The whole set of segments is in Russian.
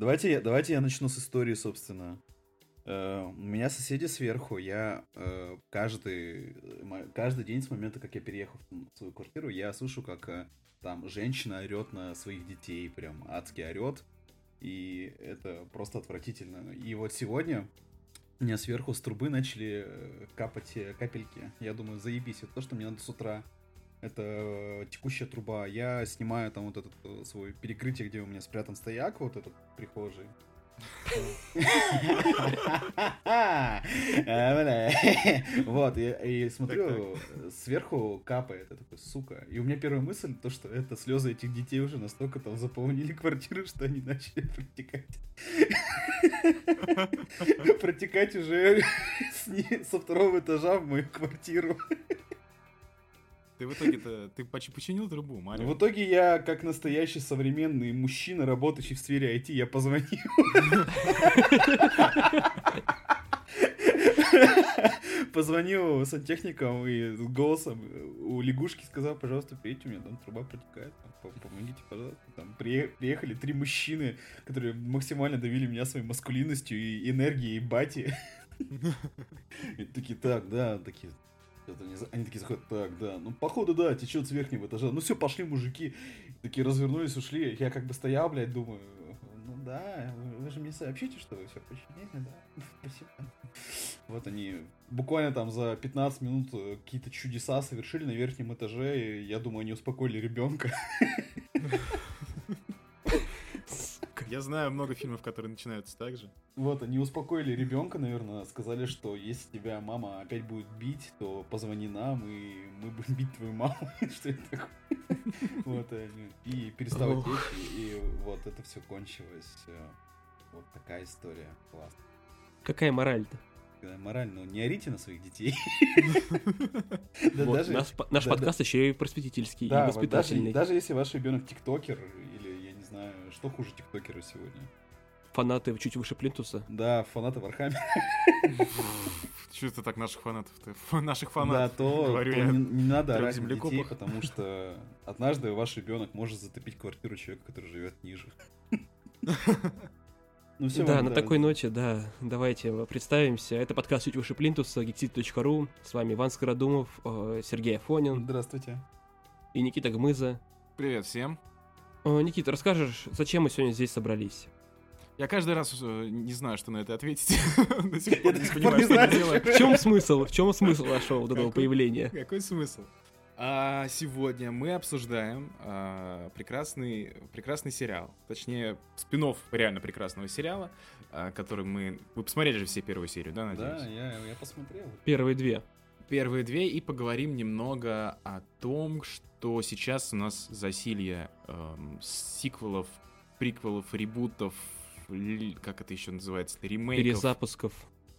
Давайте, я- давайте я начну с истории, собственно. Э, У меня соседи сверху, я э, каждый, э, каждый день с момента, как я переехал в свою квартиру, я слышу, как э, там женщина орет на своих детей, прям адски орет, и это просто отвратительно. И вот сегодня у меня сверху с трубы начали э, капать э, капельки. Я думаю, заебись, это то, что мне надо с утра. Это э, текущая труба. Я снимаю там вот этот э, свой перекрытие, где у меня спрятан стояк, вот этот. А, бля. Вот, и смотрю, сверху капает, я такой, сука. И у меня первая мысль, то, что это слезы этих детей уже настолько там заполнили квартиру, что они начали протекать. Протекать уже со второго этажа в мою квартиру. Ты в итоге-то, ты поч- починил трубу, Марио? В итоге я, как настоящий современный мужчина, работающий в сфере IT, я позвонил. Позвонил сантехникам и голосом у лягушки сказал, пожалуйста, приедьте, у меня там труба протекает, помогите, пожалуйста. Там прие- приехали три мужчины, которые максимально давили меня своей маскулинностью и энергией бати. И такие, так, да, такие, это за- Они такие заходят, так, да, ну походу, да, течет с верхнего этажа. Ну все, пошли, мужики. Такие развернулись, ушли. Я как бы стоял, блядь, думаю, ну да, вы, вы же мне сообщите, что вы все починили, да. Спасибо. Вот они буквально там за 15 минут э, какие-то чудеса совершили на верхнем этаже, и я думаю, они успокоили ребенка. Я знаю много фильмов, которые начинаются так же. Вот, они успокоили ребенка, наверное, сказали, что если тебя мама опять будет бить, то позвони нам, и мы будем бить твою маму. Что это такое? Вот, и они- и перестала течь, и вот это все кончилось. э, Вот такая история. Класс. Какая мораль-то? Мораль, ну не орите на своих детей. Наш подкаст еще и просветительский, и воспитательный. даже если ваш ребенок тиктокер, что хуже тиктокера сегодня. Фанаты чуть выше плинтуса. Да, фанаты Вархаммера. Что ты так наших фанатов-то? Ф- Наших Да, фанатов. то, говорю то я. не, не надо орать на детей, потому что однажды ваш ребенок может затопить квартиру человека, который живет ниже. Ну все, да, на такой ноте, да, давайте представимся. Это подкаст «Чуть выше плинтуса», geeksit.ru. С вами Иван Скородумов, э, Сергей Афонин Здравствуйте. и Никита Гмыза. Привет всем. Э, Никита, расскажешь, зачем мы сегодня здесь собрались? Я каждый раз э, не знаю, что на это ответить. До сих пор не понимаю, что делаем. В чем смысл? В чем смысл вашего вот этого появления? Какой смысл? А сегодня мы обсуждаем а, прекрасный, прекрасный сериал. Точнее, спин реально прекрасного сериала, а, который мы... Вы посмотрели же все первую серию, да, Да, надеюсь? я, я посмотрел. Первые две. Первые две, и поговорим немного о том, что сейчас у нас засилье эм, сиквелов, приквелов, ребутов, ли- как это еще называется, ремейков, Перезапусков.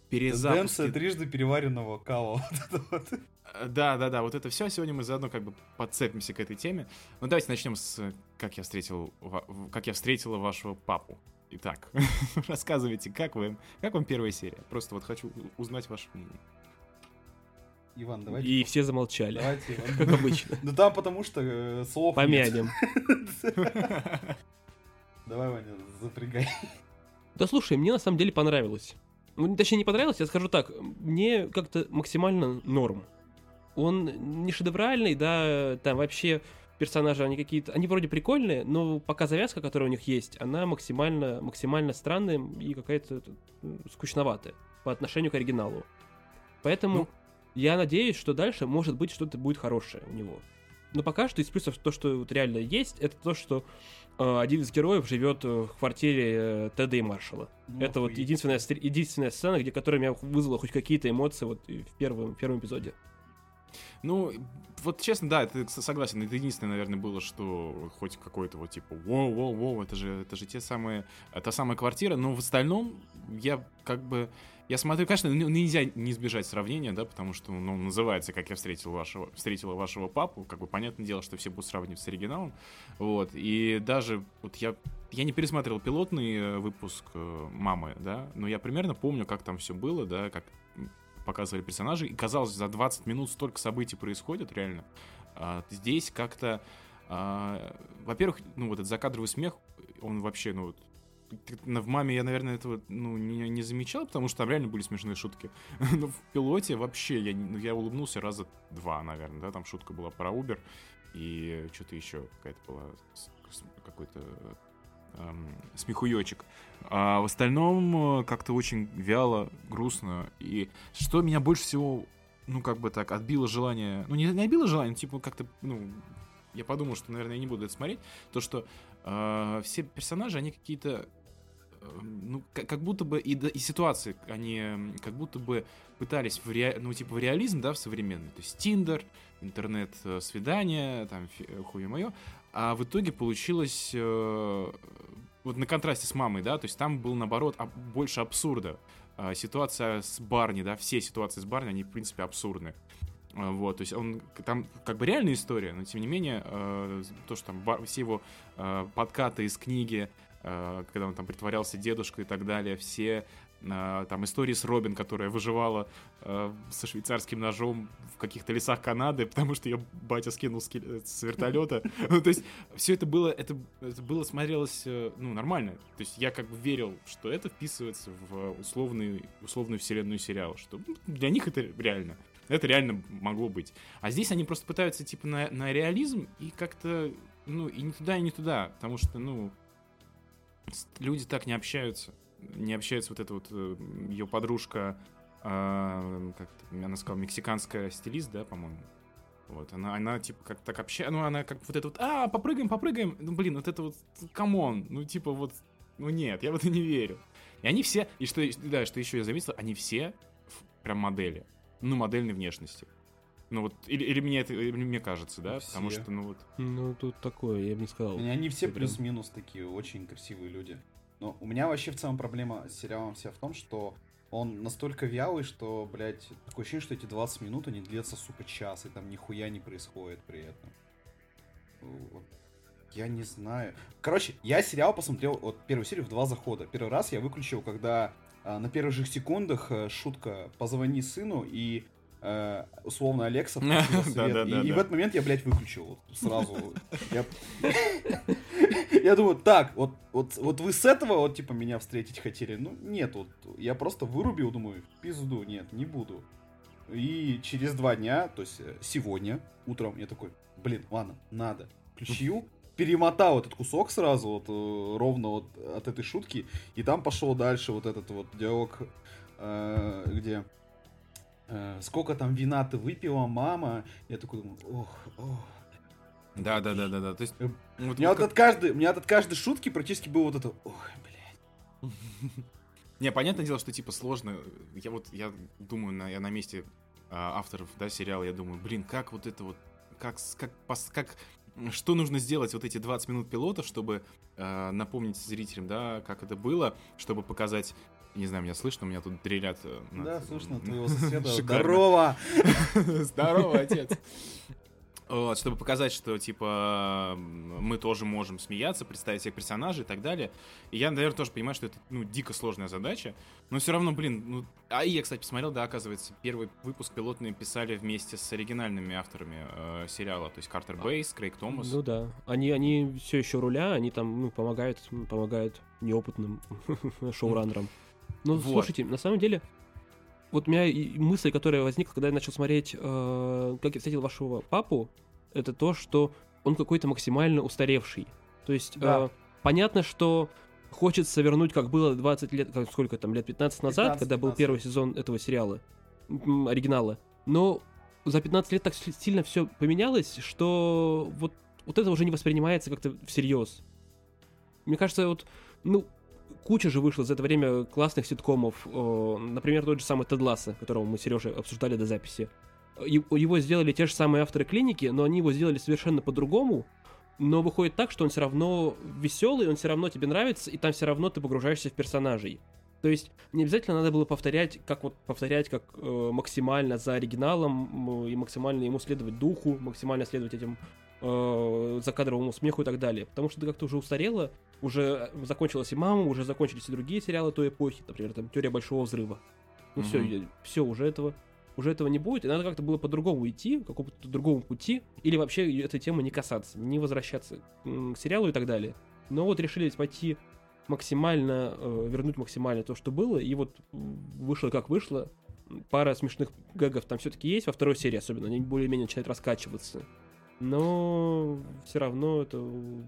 перезапуски. Тенденция трижды переваренного кава. Вот это вот. Э, Да, да, да, вот это все. Сегодня мы заодно как бы подцепимся к этой теме. Ну давайте начнем с как я встретил, как я встретила вашего папу. Итак, рассказывайте, как вы, как вам первая серия? Просто вот хочу узнать ваше мнение. Иван, давайте. И все замолчали, Давайте, Иван. как обычно. Ну там потому что э, слов. Помянем. Давай, Ваня, запрягай. Да слушай, мне на самом деле понравилось. Ну, точнее, не понравилось, я скажу так, мне как-то максимально норм. Он не шедевральный, да, там вообще персонажи, они какие-то, они вроде прикольные, но пока завязка, которая у них есть, она максимально, максимально странная и какая-то м, скучноватая по отношению к оригиналу. Поэтому Ну. Я надеюсь, что дальше, может быть, что-то будет хорошее у него. Но пока что из плюсов то, что вот реально есть, это то, что э, один из героев живет э, в квартире э, Теда и Маршала. Ну, это вот охуеть. единственная, стр- единственная сцена, где которая меня вызвала хоть какие-то эмоции вот в первом, в первом эпизоде. Ну, вот честно, да, это согласен. Это единственное, наверное, было, что хоть какой-то вот типа, воу, воу, воу, это же, это же те самые, э, та самая квартира. Но в остальном я как бы, я смотрю, конечно, нельзя не избежать сравнения, да, потому что, ну, называется, как я встретил вашего, встретила вашего папу, как бы понятное дело, что все будут сравнивать с оригиналом, вот. И даже вот я я не пересматривал пилотный э, выпуск э, мамы, да, но я примерно помню, как там все было, да, как показывали персонажей. И казалось, за 20 минут столько событий происходит, реально. А, здесь как-то, а, во-первых, ну вот этот закадровый смех, он вообще, ну, вот, в маме я, наверное, этого ну, не, не замечал, потому что там реально были смешные шутки. Но в пилоте вообще я, ну, я улыбнулся раза два, наверное, да, там шутка была про Uber, и что-то еще какая-то была, какой-то эм, смехуёчек. А в остальном э, как-то очень вяло, грустно. И что меня больше всего, ну, как бы так, отбило желание... Ну, не, не отбило желание, типа, как-то, ну, я подумал, что, наверное, я не буду это смотреть. То, что э, все персонажи, они какие-то ну, как, будто бы и, и ситуации, они как будто бы пытались в ре, ну, типа в реализм, да, в современный. То есть Тиндер, интернет-свидание, там, хуе мое. А в итоге получилось э, вот на контрасте с мамой, да, то есть там был, наоборот, больше абсурда. Э, ситуация с Барни, да, все ситуации с Барни, они, в принципе, абсурдны. Э, вот, то есть он там как бы реальная история, но тем не менее э, то, что там бар, все его э, подкаты из книги, Э, когда он там притворялся дедушкой и так далее, все э, там истории с Робин, которая выживала э, со швейцарским ножом в каких-то лесах Канады, потому что ее батя скинул с, вертолета. Ну, то есть все это было, это, это было смотрелось, ну, нормально. То есть я как бы верил, что это вписывается в условный, условную вселенную сериала, что для них это реально. Это реально могло быть. А здесь они просто пытаются, типа, на, на реализм и как-то, ну, и не туда, и не туда. Потому что, ну, люди так не общаются. Не общается вот эта вот э, ее подружка, э, как она сказала, мексиканская стилист, да, по-моему. Вот, она, она типа как так общается, ну, она как вот это вот, а, попрыгаем, попрыгаем, ну, блин, вот это вот, come on, ну, типа вот, ну, нет, я в это не верю. И они все, и что, да, что еще я заметил, они все прям модели, ну, модельной внешности. Ну вот, или, или мне это, или мне кажется, да? Все. Потому что, ну вот... Ну, тут такое, я бы не сказал. Они все плюс-минус такие очень красивые люди. Но у меня вообще в целом проблема с сериалом вся в том, что он настолько вялый, что, блядь, такое ощущение, что эти 20 минут, они длятся, сука, час, и там нихуя не происходит при этом. Я не знаю. Короче, я сериал посмотрел вот первую серию в два захода. Первый раз я выключил, когда а, на первых же секундах а, шутка «позвони сыну» и э, условно Алекса свет, и, и в этот момент я, блядь, выключил сразу. Я думаю, так, вот, вот, вот вы с этого вот, типа, меня встретить хотели? Ну, нет, вот, я просто вырубил, думаю, пизду, нет, не буду. И через два дня, то есть э, сегодня, утром, я такой, блин, ладно, надо. Включил, перемотал этот кусок сразу, вот, э, ровно вот от этой шутки, и там пошел дальше вот этот вот диалог, э, где сколько там вина ты выпила, мама. Я такой думаю, ох, ох. Да, да, да, да, да. То есть, э, вот, у меня вот как... от каждой, у меня от каждой шутки практически было вот это, ох, блядь. Не, понятное дело, что типа сложно. Я вот, я думаю, на, я на месте а, авторов, да, сериала, я думаю, блин, как вот это вот, как, как, как, что нужно сделать вот эти 20 минут пилотов, чтобы э, напомнить зрителям, да, как это было, чтобы показать не знаю, меня слышно, меня тут дрелят. Э, над... Да, слышно твоего соседа. Здорово! Здорово, отец! Вот, чтобы показать, что, типа, мы тоже можем смеяться, представить всех персонажей и так далее. И я, наверное, тоже понимаю, что это, ну, дико сложная задача. Но все равно, блин, ну... А и я, кстати, посмотрел, да, оказывается, первый выпуск пилотный писали вместе с оригинальными авторами э, сериала. То есть Картер а. Бейс, Крейг Томас. Ну да. Они, они все еще руля, они там, ну, помогают, помогают неопытным шоураннерам. Ну, вот. слушайте, на самом деле, вот у меня мысль, которая возникла, когда я начал смотреть, э, как я встретил вашего папу, это то, что он какой-то максимально устаревший. То есть, да. э, понятно, что хочется вернуть, как было 20 лет, как, сколько там, лет 15 назад, 15, когда был первый сезон этого сериала, оригинала. Но за 15 лет так сильно все поменялось, что вот, вот это уже не воспринимается как-то всерьез. Мне кажется, вот, ну, куча же вышло за это время классных ситкомов. Например, тот же самый Тед Ласса, которого мы, Сережа, обсуждали до записи. Его сделали те же самые авторы клиники, но они его сделали совершенно по-другому. Но выходит так, что он все равно веселый, он все равно тебе нравится, и там все равно ты погружаешься в персонажей. То есть не обязательно надо было повторять, как вот повторять, как э, максимально за оригиналом и максимально ему следовать духу, максимально следовать этим э, закадровому смеху и так далее. Потому что это как-то уже устарело, уже закончилась и «Мама», уже закончились и другие сериалы той эпохи, например, там «Теория большого взрыва». Ну mm-hmm. все, все, уже этого уже этого не будет, и надо как-то было по-другому идти, какому-то другому пути, или вообще этой темы не касаться, не возвращаться к сериалу и так далее. Но вот решили пойти максимально э, вернуть максимально то, что было, и вот вышло как вышло. Пара смешных гэгов там все-таки есть во второй серии, особенно они более-менее начинают раскачиваться. Но все равно это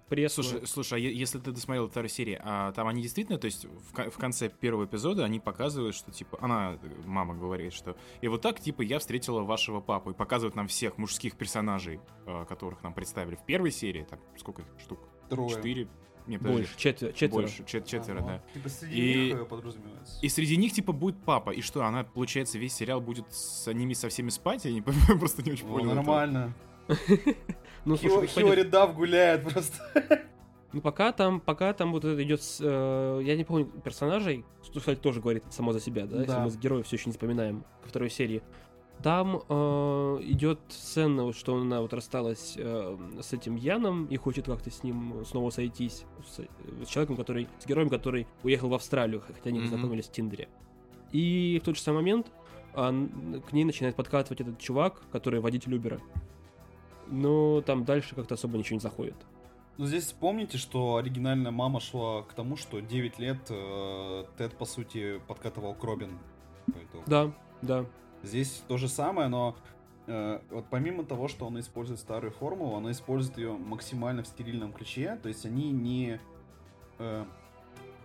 пресно. Слушай, слушай, а если ты досмотрел вторую серию, а там они действительно, то есть в, в конце первого эпизода они показывают, что типа, она, мама говорит, что и вот так, типа, я встретила вашего папу, и показывают нам всех мужских персонажей, э, которых нам представили в первой серии, там, сколько их штук? Трое. Четыре? Не, подожди. Больше, четверо. четверо. Больше, чет- четверо, Ага. да. Типа среди И- них э, подразумевается. И среди них, типа, будет папа. И что, она, получается, весь сериал будет с ними со всеми спать? Я не, просто не очень О, понял. этого. Ну, слушай, Хиори Дав гуляет просто. Ну, пока там, пока там вот это идет, э, я не помню персонажей, что, кстати, тоже говорит само за себя, да, если Да. мы с героев все еще не вспоминаем ко второй серии. Там э, идет сцена, что она вот рассталась э, с этим Яном и хочет как-то с ним снова сойтись, с, с человеком, который, с героем, который уехал в Австралию, хотя они познакомились в Тиндере. И в тот же самый момент а, н- к ней начинает подкатывать этот чувак, который водитель Убера. Но там дальше как-то особо ничего не заходит. Ну, здесь вспомните, что оригинальная мама шла к тому, что 9 лет э, Тед, по сути, подкатывал к Робин. Да, да. Здесь то же самое, но э, вот помимо того, что он использует старую формулу, он использует ее максимально в стерильном ключе. То есть они не... э,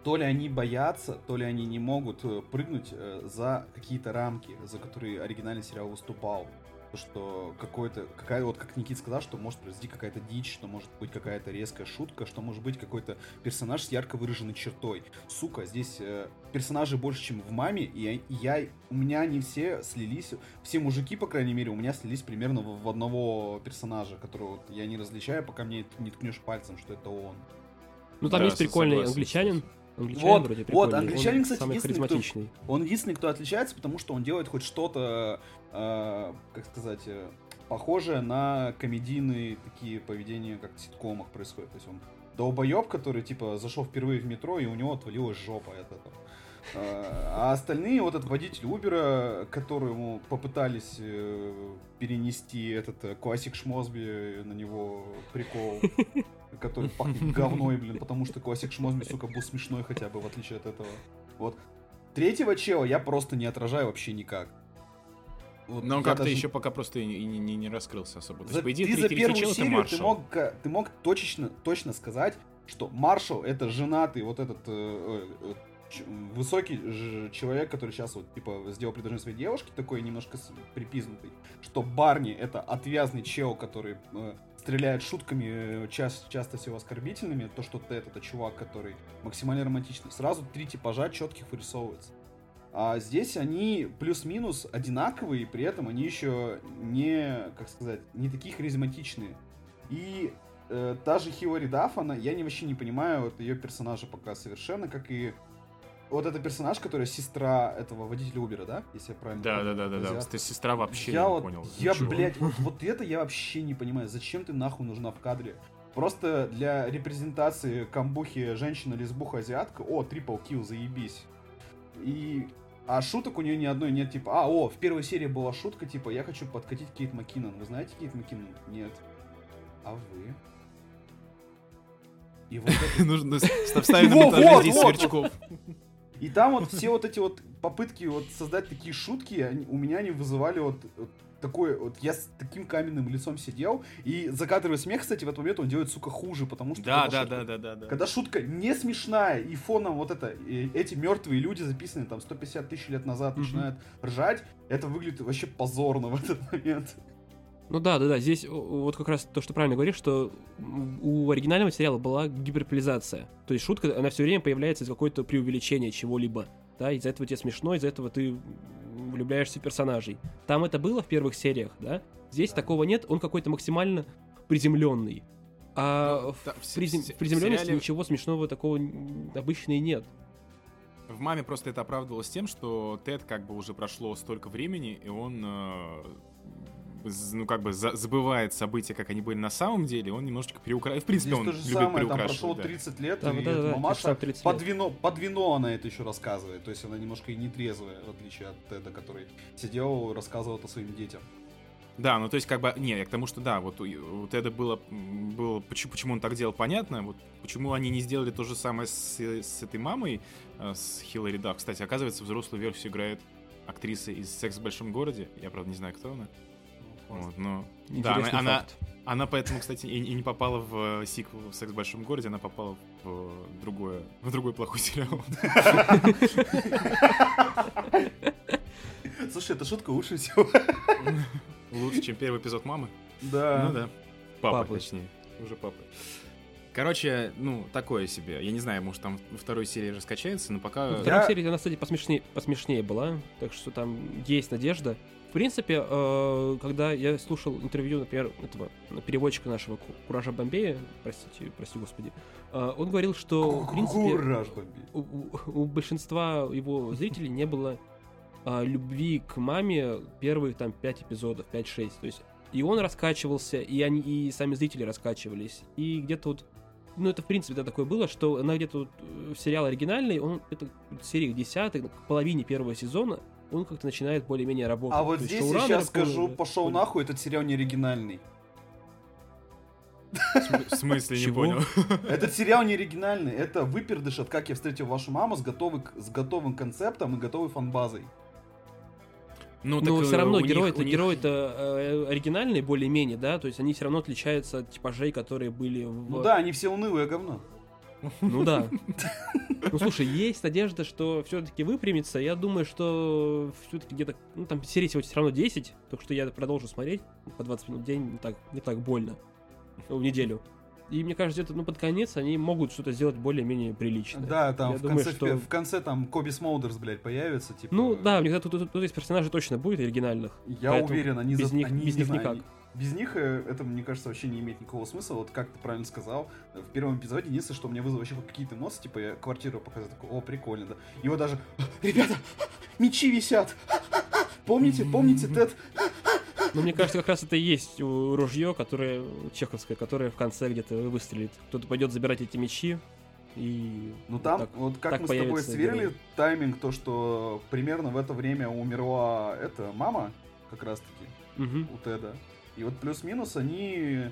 то ли они боятся, то ли они не могут э, прыгнуть э, за какие-то рамки, за которые оригинальный сериал выступал. То, что какой-то, какая, вот как Никит сказал, что может произойти какая-то дичь, что может быть какая-то резкая шутка, что может быть какой-то персонаж с ярко выраженной чертой. Сука, здесь э, персонажей больше, чем в маме, и я, и я, у меня они все слились, все мужики, по крайней мере, у меня слились примерно в, в одного персонажа, которого вот я не различаю, пока мне не ткнешь пальцем, что это он. Ну там Да, есть прикольный согласен, англичанин. Англичанин Вот, вроде вот, прикольный. англичанин, он кстати, самый единственный, кто- харизматичный. Он единственный, кто отличается, потому что он делает хоть что-то, э, как сказать, э, похожее на комедийные такие поведения, как в ситкомах происходит. То есть он долбоеб, который, типа, зашел впервые в метро, и у него отвалилась жопа от этого. Э, А остальные, вот этот водитель Убера, которому попытались перенести этот классик Шмозби на него прикол, который пахнет говной, блин, потому что классик Шмозби, сука, был смешной хотя бы, в отличие от этого. Вот. Третьего чела я просто не отражаю вообще никак. Вот Но он как-то даже- еще пока просто и не, и не- не раскрылся особо. То за, есть, по идее, ты за первую серию ты мог, ты мог точечно, точно сказать, что Маршал это женатый вот этот э, э, высокий человек, который сейчас вот типа сделал предложение своей девушке, такой немножко припизнутый, что Барни это отвязный чел, который э, стреляет шутками э, час- часто всего оскорбительными, то что Тед это чувак, который максимально романтичный. Сразу три типажа четких вырисовывается. А здесь они плюс-минус одинаковые, и при этом они еще не, как сказать, не такие харизматичные. И э, та же Хилари Дафф, она, я не, вообще не понимаю вот ее персонажа пока совершенно, как и вот эта персонаж, которая сестра этого водителя Убера, да? Если я правильно Да, да, да, да, да. Ты сестра вообще я не вот, понял. Я, ничего. блядь, вот, вот это я вообще не понимаю. Зачем ты нахуй нужна в кадре? Просто для репрезентации камбухи женщина-лесбуха-азиатка, о, трипл килл, заебись. И... А шуток у нее ни одной нет, типа, а, о, в первой серии была шутка, типа, я хочу подкатить Кейт Маккинон. Вы знаете Кейт Маккинон? Нет. А вы? И вот это Нужно вставить на вот. сверчков. И там вот все вот эти вот попытки вот создать такие шутки, у меня они вызывали вот такой вот, я с таким каменным лицом сидел, и закатывая смех, кстати, в этот момент он делает, сука, хуже, потому что... Да, когда да, шутка- да, да, да, да. Когда шутка не смешная, и фоном вот это, и эти мертвые люди, записанные там 150 тысяч лет назад, Мгм. начинают ржать, это выглядит вообще позорно в этот момент. Ну да, да, да, здесь вот как раз то, что правильно говоришь, что у оригинального сериала была гиперполизация. То есть шутка, она все время появляется из какое-то преувеличения чего-либо. Да, из-за этого тебе смешно, из-за этого ты влюбляешься в персонажей. Там это было в первых сериях, да? Здесь такого нет, он какой-то максимально приземленный. А Ну, в, да, в призем- в приземленности сериале- ничего смешного такого обычно и нет. В маме просто это оправдывалось тем, что Тед как бы уже прошло столько времени, и он, э, ну как бы за- забывает события, как они были на самом деле, он немножечко переукрашивает. В принципе, Здесь он то же любит самое, там прошло да. 30 лет, Да, и да, да, мамаша сам 30 под вино, под вино она это еще рассказывает. То есть она немножко и нетрезвая, в отличие от Теда, который сидел и рассказывал это своим детям. Да, ну то есть как бы, не, я к тому, что да, вот у, у Теда было, было почему, почему он так делал, понятно, вот почему они не сделали то же самое с, с этой мамой, э, с Хиллари Дафф. Кстати, оказывается, взрослую версию играет актриса из «Секс в большом городе», я, правда, не знаю, кто она. Вот, но... Да, она, она, она поэтому, кстати, и, и не попала в э, сиквел в «Секс в большом городе», она попала в другое, в другой плохой сериал. Слушай, это шутка лучше всего. Лучше, чем первый эпизод «Мамы». Да. Ну да. Папа, Папы. точнее. Уже папа. Короче, ну, такое себе. Я не знаю, может, там во второй серии раскачается, но пока... Во Я- второй серии она, кстати, посмешнее, посмешнее была, так что там есть надежда. В принципе, э, когда я слушал интервью, например, этого переводчика нашего Ку- Куража Бомбея, простите, прости господи, э, он говорил, что, в принципе, Кураж, у, у- у большинства его зрителей не было а, любви к маме первых там 5 эпизодов, 5-6. То есть и он раскачивался, и они, и сами зрители раскачивались. И где-то вот ну, это, в принципе, да, такое было, что она где-то вот, э, сериал оригинальный, он это в серии 10 к половине первого сезона, он как-то начинает более-менее работать. А вот То есть здесь я шоураннеры сейчас скажу, полные, пошел более- нахуй, этот сериал не оригинальный. В смысле, не Чего? понял. Этот сериал не оригинальный, это выпердыш от «Как я встретил вашу маму» с, готовый, с готовым концептом и готовой фанбазой. Ну, Но так, все э, равно у них- герои-то у них- герои-то э, оригинальные более-менее, да, то есть они все равно отличаются от типажей, которые были в... Ну да, они все унылые говно. Ну да. Ну слушай, есть надежда, что все-таки выпрямится. Я думаю, что все-таки где-то, ну там серий сегодня все равно 10, так что я продолжу смотреть по 20 минут в день, не так, не так больно в неделю. И мне кажется, где-то ну, под конец они могут что-то сделать более-менее приличное. Да, там Я в, думаю, конце, что- в конце там Коби Смолдерс, блядь, появится, типа... Ну да, мне кажется, тут, тут- тут из персонажей точно будет оригинальных. Я уверен, они без за- них- они, без них знаю, никак. они- Без них э, это, мне кажется, вообще не имеет никакого смысла. Вот как ты правильно сказал, э, в первом эпизоде единственное, что мне вызвало вообще какие-то эмоции, типа я квартиру показал, такой, о, прикольно, да. И вот даже, ребята, мечи висят. Помните, помните, Тед? Но мне кажется, как раз это и есть ружье, которое чеховское, которое в конце где-то выстрелит. Кто-то пойдет забирать эти мечи и Ну там, Так- вот как так мы с тобой сверили герой. тайминг, то, что примерно в это время умерла эта мама, как раз таки, Мгм. у Теда. И вот плюс-минус они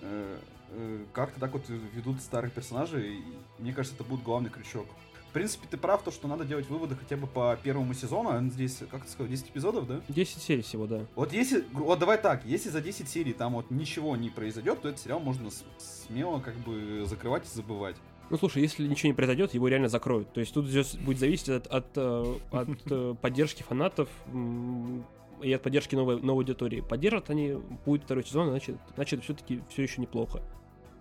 э, э, как-то так вот ведут старых персонажей. И мне кажется, это будет главный крючок. В принципе, ты прав, то, что надо делать выводы хотя бы по первому сезону. Он здесь, как ты сказал, 10 эпизодов, да? 10 серий всего, да. Вот если, вот давай так, если за 10 серий там вот ничего не произойдет, то этот сериал можно смело как бы закрывать и забывать. Ну слушай, если ничего не произойдет, его реально закроют. То есть тут здесь будет зависеть от, от, э, от, э, поддержки фанатов и от поддержки новой, новой аудитории. Поддержат они, будет второй сезон, значит, значит все-таки все еще неплохо.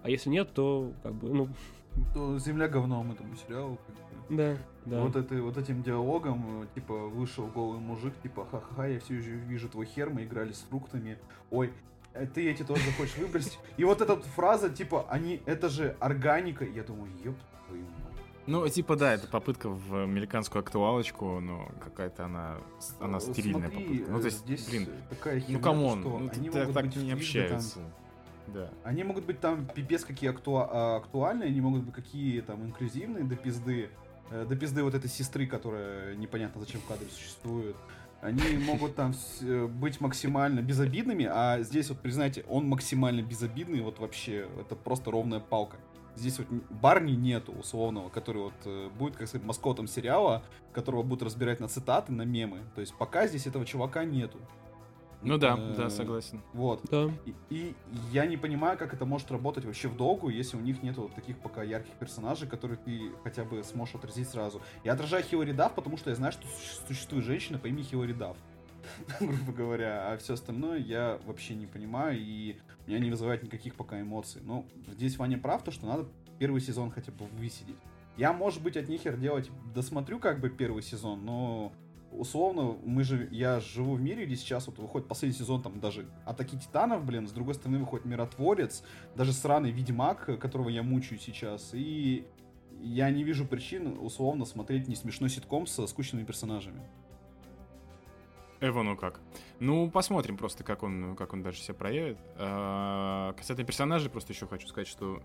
А если нет, то как бы, ну, То земля говном этому сериалу. как бы. да, да. Вот, это, вот этим диалогом, э, типа, вышел голый мужик, типа, ха-ха, я все еще вижу твой хер, мы играли с фруктами. Ой, э, ты эти тоже хочешь выбросить? И вот эта фраза, типа, они, это же органика. Я думаю, ёб твою. Ну, типа, да, это попытка в американскую актуалочку, но какая-то она, она Э, стерильная смотри, попытка. Ну, то есть, здесь блин, такая херня, ну, come on, что ну, они так, могут так быть не втрижды там- общаются. Да. Они могут быть там пипец какие актуа- а, актуальные, они могут быть какие там инклюзивные до пизды. Э, До пизды вот этой сестры, которая непонятно зачем в кадре существует. Они могут там э, быть максимально безобидными, а здесь вот, признайте, он максимально безобидный, вот вообще, это просто ровная палка. Здесь вот Барни нету условного, который вот э, будет, как сказать, маскотом сериала, которого будут разбирать на цитаты, на мемы. То есть пока здесь этого чувака нету. Ну да, Э, да, согласен. Вот. Да. И, и я не понимаю, как это может работать вообще в долгу, если у них нету вот таких пока ярких персонажей, которые ты хотя бы сможешь отразить сразу. Я отражаю Хиллари Дафф, потому что я знаю, что суще- существует женщина по имени Хиллари Дафф. грубо говоря, а все остальное я вообще не понимаю, и меня не вызывает никаких пока эмоций. Но здесь Ваня прав, то, что надо первый сезон хотя бы высидеть. Я, может быть, от нихер делать, досмотрю как бы первый сезон, но условно, мы же, я живу в мире, где сейчас вот выходит последний сезон, там даже Атаки Титанов, блин, с другой стороны выходит Миротворец, даже сраный Ведьмак, которого я мучаю сейчас, и я не вижу причин, условно, смотреть не смешной ситком со скучными персонажами. Эвану как. Ну, посмотрим просто, как он, как он дальше себя проявит. А, касательно персонажей, просто еще хочу сказать, что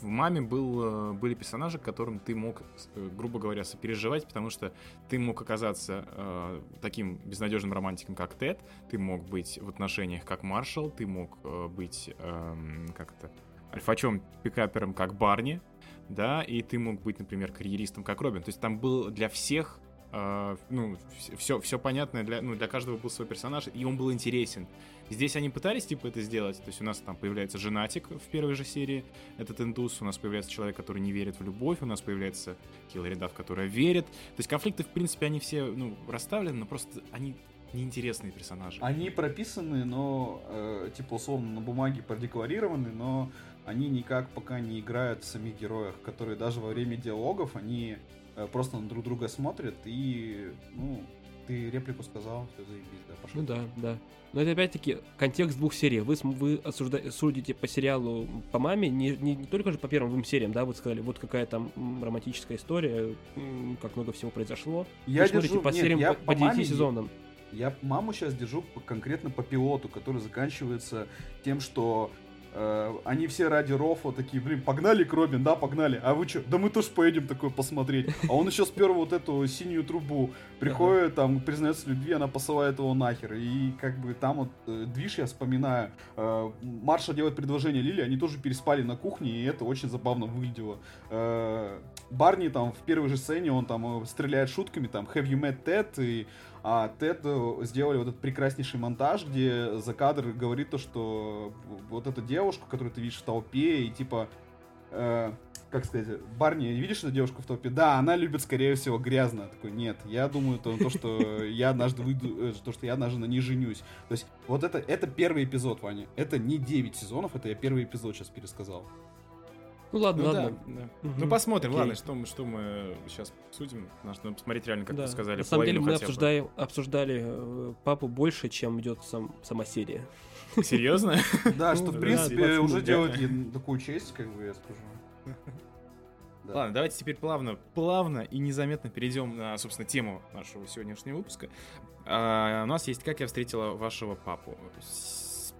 в «Маме» был, были персонажи, которым ты мог, э, грубо говоря, сопереживать, потому что ты мог оказаться э, таким безнадежным романтиком, как Тед, ты мог быть в отношениях, как Маршал, ты мог э, быть, э, как то альфачом, пикапером, как Барни, да, и ты мог быть, например, карьеристом, как Робин. То есть там был для всех Uh, ну, все, все понятное, для, ну, для каждого был свой персонаж, и он был интересен. Здесь они пытались, типа, это сделать, то есть у нас там появляется женатик в первой же серии, этот индус, у нас появляется человек, который не верит в любовь, у нас появляется Хиллари Дафф, которая верит. То есть конфликты, в принципе, они все, ну, расставлены, но просто они неинтересные персонажи. Они прописаны, но, э, типа, условно, на бумаге продекларированы, но они никак пока не играют в самих героях, которые даже во время диалогов, они просто на друг друга смотрят и, ну, ты реплику сказал, все заебись, да, пошел. Ну да, да. Но это опять-таки контекст двух серий. Вы, вы осужда... судите по сериалу по маме, не, не, не только же по первым двум сериям, да, вот сказали, вот какая там романтическая история, как много всего произошло. Я вы держу, смотрите по нет, сериям я по, по 9 маме, сезонам. Я маму сейчас держу конкретно по пилоту, который заканчивается тем, что Э, они все ради Рофа такие, блин, погнали к Робин, да, погнали. А вы что? Да мы тоже поедем такое посмотреть. А он еще сперва вот эту синюю трубу приходит, там, признается в любви, она посылает его нахер. И как бы там вот э, движ я вспоминаю. Э, Марша делает предложение Лили, они тоже переспали на кухне, и это очень забавно выглядело. Барни там в первой же сцене, он там стреляет шутками, там, have you met Ted? И а Тед сделали вот этот прекраснейший монтаж, где за кадр говорит то, что вот эту девушку, которую ты видишь в толпе, и типа, э, как сказать, Барни, видишь эту девушку в толпе? Да, она любит, скорее всего, грязно. Такой, нет, я думаю, то, то что я однажды выйду, э, то, что я однажды на ней женюсь. То есть, вот это, это первый эпизод, Ваня. Это не 9 сезонов, это я первый эпизод сейчас пересказал. Ну ладно, ну, ладно. Да, да. Угу. Ну посмотрим, Окей. ладно, что, что мы сейчас судим. Надо посмотреть реально, как да. вы сказали. На самом деле мы обсуждаем, обсуждали э, папу больше, чем идет сам, сама серия. Серьезно? Да, что в принципе уже делает такую честь, как бы я скажу. Да. Ладно, давайте теперь плавно, плавно и незаметно перейдем на, собственно, тему нашего сегодняшнего выпуска. А, у нас есть «Как я встретила вашего папу»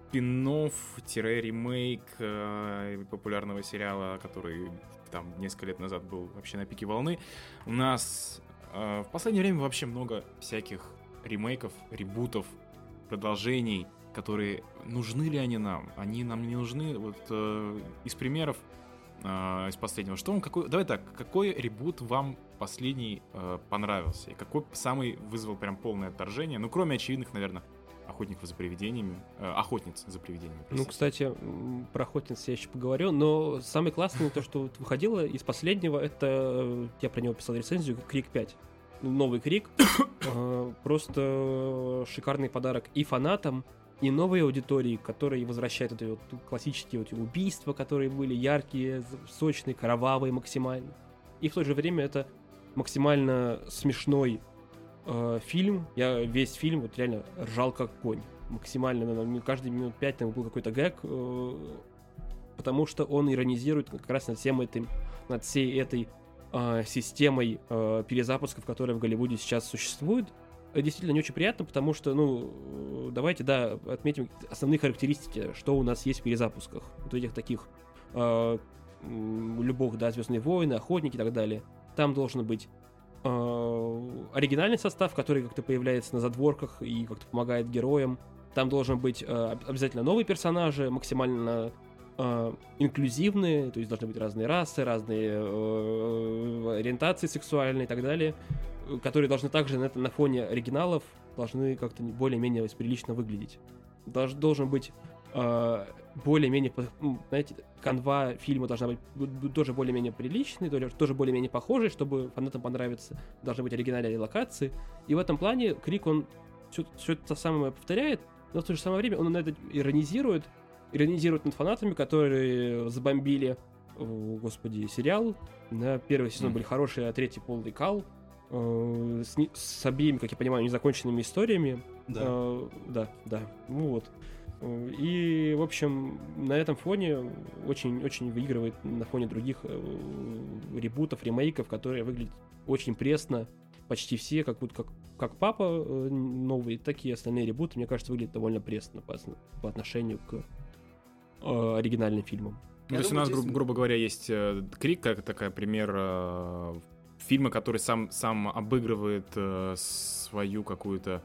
спин-ремейк э, популярного сериала, который там несколько лет назад был вообще на пике волны. У нас э, в последнее время вообще много всяких ремейков, ребутов, продолжений, которые нужны ли они нам? Они нам не нужны. Вот э, из примеров э, из последнего, что вам какой? Давай так, какой ребут вам последний э, понравился и какой самый вызвал прям полное отторжение? Ну кроме очевидных, наверное, охотников за привидениями, э, охотниц за привидениями. Простите. Ну, кстати, про охотниц я еще поговорю, но самое классное то, что выходило из последнего, это, э, я про него писал рецензию, Крик 5. Новый Крик. э, просто шикарный подарок и фанатам, и новой аудитории, которые возвращают эти вот классические вот убийства, которые были яркие, сочные, кровавые максимально. И в то же время это максимально смешной э, фильм, я весь фильм вот реально ржал как конь. Максимально, наверное, каждый минут пять там был какой-то гэг, э, потому что он иронизирует как раз над всем этим, над всей этой э, системой э, перезапусков, которая в Голливуде сейчас существует. Это действительно не очень приятно, потому что, ну, давайте, да, отметим основные характеристики, что у нас есть в перезапусках. Вот этих таких э, любых, да, Звездные войны, Охотники и так далее. Там должен быть э, оригинальный состав, который как-то появляется на задворках и как-то помогает героям. Там должен быть э, обязательно новые персонажи, максимально э, инклюзивные, то есть должны быть разные расы, разные э, ориентации сексуальные и так далее, которые должны также на, на фоне оригиналов должны как-то более-менее прилично выглядеть. Долж, должен быть э, более-менее, знаете, канва фильма должна быть тоже более-менее приличной, тоже более-менее похожей, чтобы фанатам понравиться. Должны быть оригинальные локации. И в этом плане Крик, он все, все это самое повторяет, но в то же самое время он на это иронизирует, иронизирует над фанатами, которые забомбили, о, господи, сериал. На первый сезон mm. были хорошие, а третий полный кал. Э, с, с обеими, как я понимаю, незаконченными историями. Да. Э, да, да. Ну вот. И, в общем, на этом фоне очень-очень выигрывает на фоне других э, ребутов, ремейков, которые выглядят очень пресно, почти все, как будто как как папа э, новый, так и остальные ребуты, мне кажется, выглядят довольно пресно по, по отношению к э, оригинальным фильмам. Ну, то есть у нас, гру- грубо говоря, есть э, Крик, как такая пример э, фильма, который сам, сам обыгрывает э, свою какую-то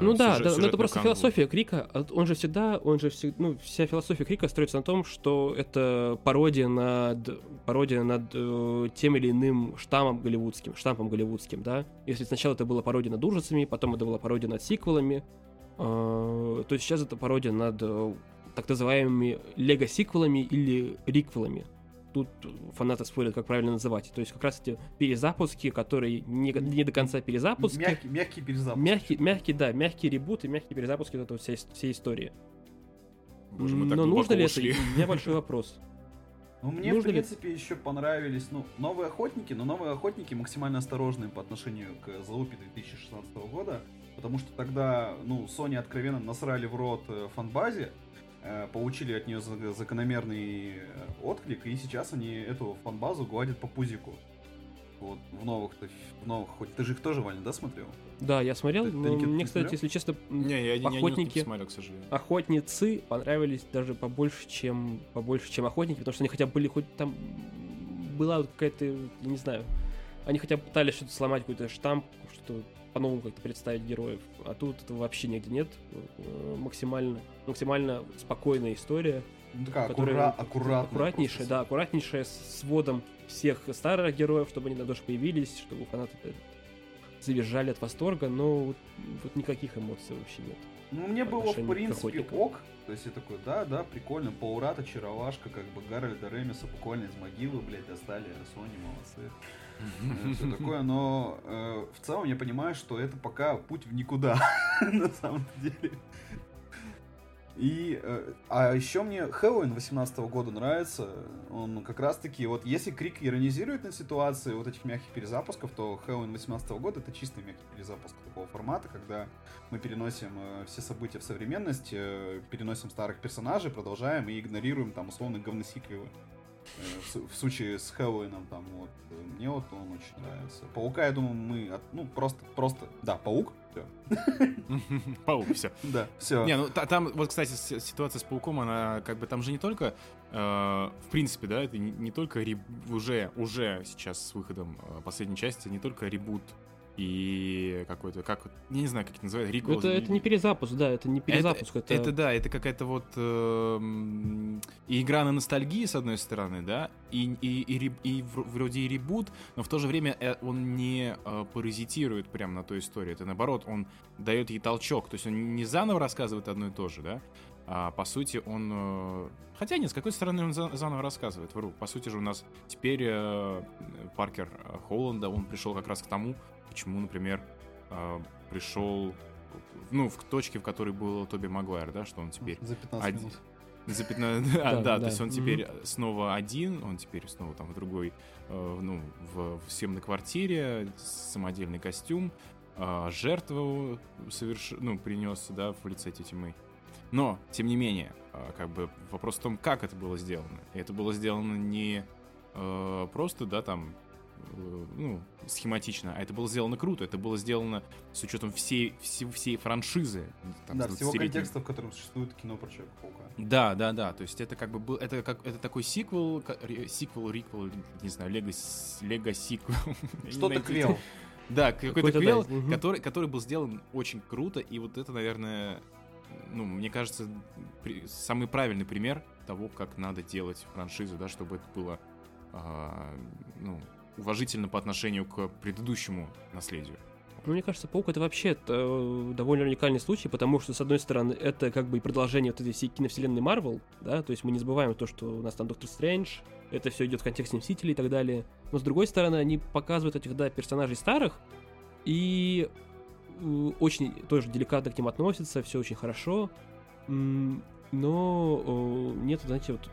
Ну да, сюжет- да, но это просто канву. философия Крика. а Он же всегда, он же всегда, ну, вся философия Крика строится на том, что это пародия над, пародия над э, тем или иным штаммом голливудским, штампом голливудским, да. Если сначала это была пародия над ужасами, потом это была пародия над сиквелами, э, то сейчас это пародия над э, так называемыми лего-сиквелами или риквелами. Тут фанаты спорят, как правильно называть. То есть как раз эти перезапуски, которые не, не до конца перезапуски. Мягкий, мягкий перезапуск. Мягкий, мягкий, да, мягкий ребут и мягкий перезапуск вот это вот вся, ис- всей истории. Боже, мы так Но нужно ли ушли. это? У меня большой вопрос. Ну, мне, Нужно в ли- принципе, еще понравились, ну, новые охотники, но новые охотники максимально осторожные по отношению к залупе 2016 года, потому что тогда, ну, Sony откровенно насрали в рот э, фанбазе, получили от нее за- закономерный э, отклик, и сейчас они эту фанбазу гладят по пузику. Вот, в новых, в новых, хоть ты же их тоже, Ваня, да, смотрел? Да, я смотрел, Ты- ты Никита, мне, кстати, смотрел? если честно, Не, я, я не Охотники. посмотрел, к сожалению. охотницы понравились даже побольше, чем побольше, чем охотники, потому что они хотя бы были хоть там была вот какая-то, не знаю, они хотя бы пытались что-то сломать, какой-то штамп, что по-новому как-то представить героев, а тут этого вообще нигде нет, Э, максимально, максимально спокойная история, Ну, такая которая аккура- аккуратная. аккуратнейшая, просто. да, аккуратнейшая с сводом всех старых героев, чтобы они на тоже появились, чтобы фанаты это завизжали от восторга, но вот, вот никаких эмоций вообще нет. Ну, мне было, в принципе, ок. То есть я такой, да, да, прикольно. Паурат, очаровашка, как бы Гарольда Ремиса буквально из могилы, блядь, достали. Сони, молодцы. Все такое, но э, в целом я понимаю, что это пока путь в никуда, на самом деле. И, э, а еще мне Хэллоуин 18 года нравится. Он как раз таки, вот если Крик иронизирует на ситуации вот этих мягких перезапусков, то Хэллоуин 18 года это чистый мягкий перезапуск такого формата, когда мы переносим э, все события в современность, э, переносим старых персонажей, продолжаем и игнорируем там условно говносиквелы. Э, В, случае с Хэллоуином там вот э, мне вот он очень нравится. Паука, я думаю, мы от- ну просто просто да паук, все, Паук, все. да, все. Не, ну та- там, вот, кстати, ситуация с пауком, она как бы там же не только, э, в принципе, да, это не, только уже, уже сейчас с выходом последней части, не только ребут и какой-то, как, я не знаю, как это называют, рекол. Это, это не перезапуск, да, это не перезапуск, это... Это да, это какая-то вот э, игра на ностальгии, с одной стороны, да, и, и, и, и вр- вроде и ребут, но в то же время э, он не э, паразитирует прямо на той истории. Это наоборот, он дает ей толчок. То есть он не заново рассказывает одно и то же, да, а по сути он... э, Хотя нет, с какой стороны он за- заново рассказывает, вру. По сути же у нас теперь э, Паркер Холланда, он пришел как раз к тому, почему, например, э, пришел ну, в точке, в которой был Тоби Магуайр, да, что он теперь за 15 Один. минут. за 15... Да, а, да, да. то есть он теперь снова один, он теперь снова там в другой, э, ну, в, в съемной квартире, самодельный костюм, э, жертву соверш... ну, принес, да, в лице Тети Мэй. Но, тем не менее, э, как бы вопрос в том, как это было сделано. И это было сделано не э, просто, да, там, ну, схематично, а это было сделано круто, это было сделано с учетом всей, всей, всей франшизы. там, Да, всего 20-летней. контекста, в котором существует кино про Человека-паука. Да, да, да. То есть это как бы был, это как это такой сиквел, сиквел, риквел, не знаю, лего, лего сиквел. Что-то квел. Да, какой-то квел, который, который был сделан очень круто, и вот это, наверное, ну, мне кажется, при- самый правильный пример того, как надо делать франшизу, да, чтобы это было, а, ну, уважительно по отношению к предыдущему наследию. Ну, мне кажется, Паук это вообще э, довольно уникальный случай, потому что, с одной стороны, это как бы продолжение вот этой всей киновселенной Марвел, да, то есть мы не забываем то, что у нас там Доктор Стрэндж, это все идет в контексте Мстителей и так далее. Но, с другой стороны, они показывают этих, да, персонажей старых, и э, очень тоже деликатно к ним относятся, все очень хорошо, но э, нет, знаете, вот,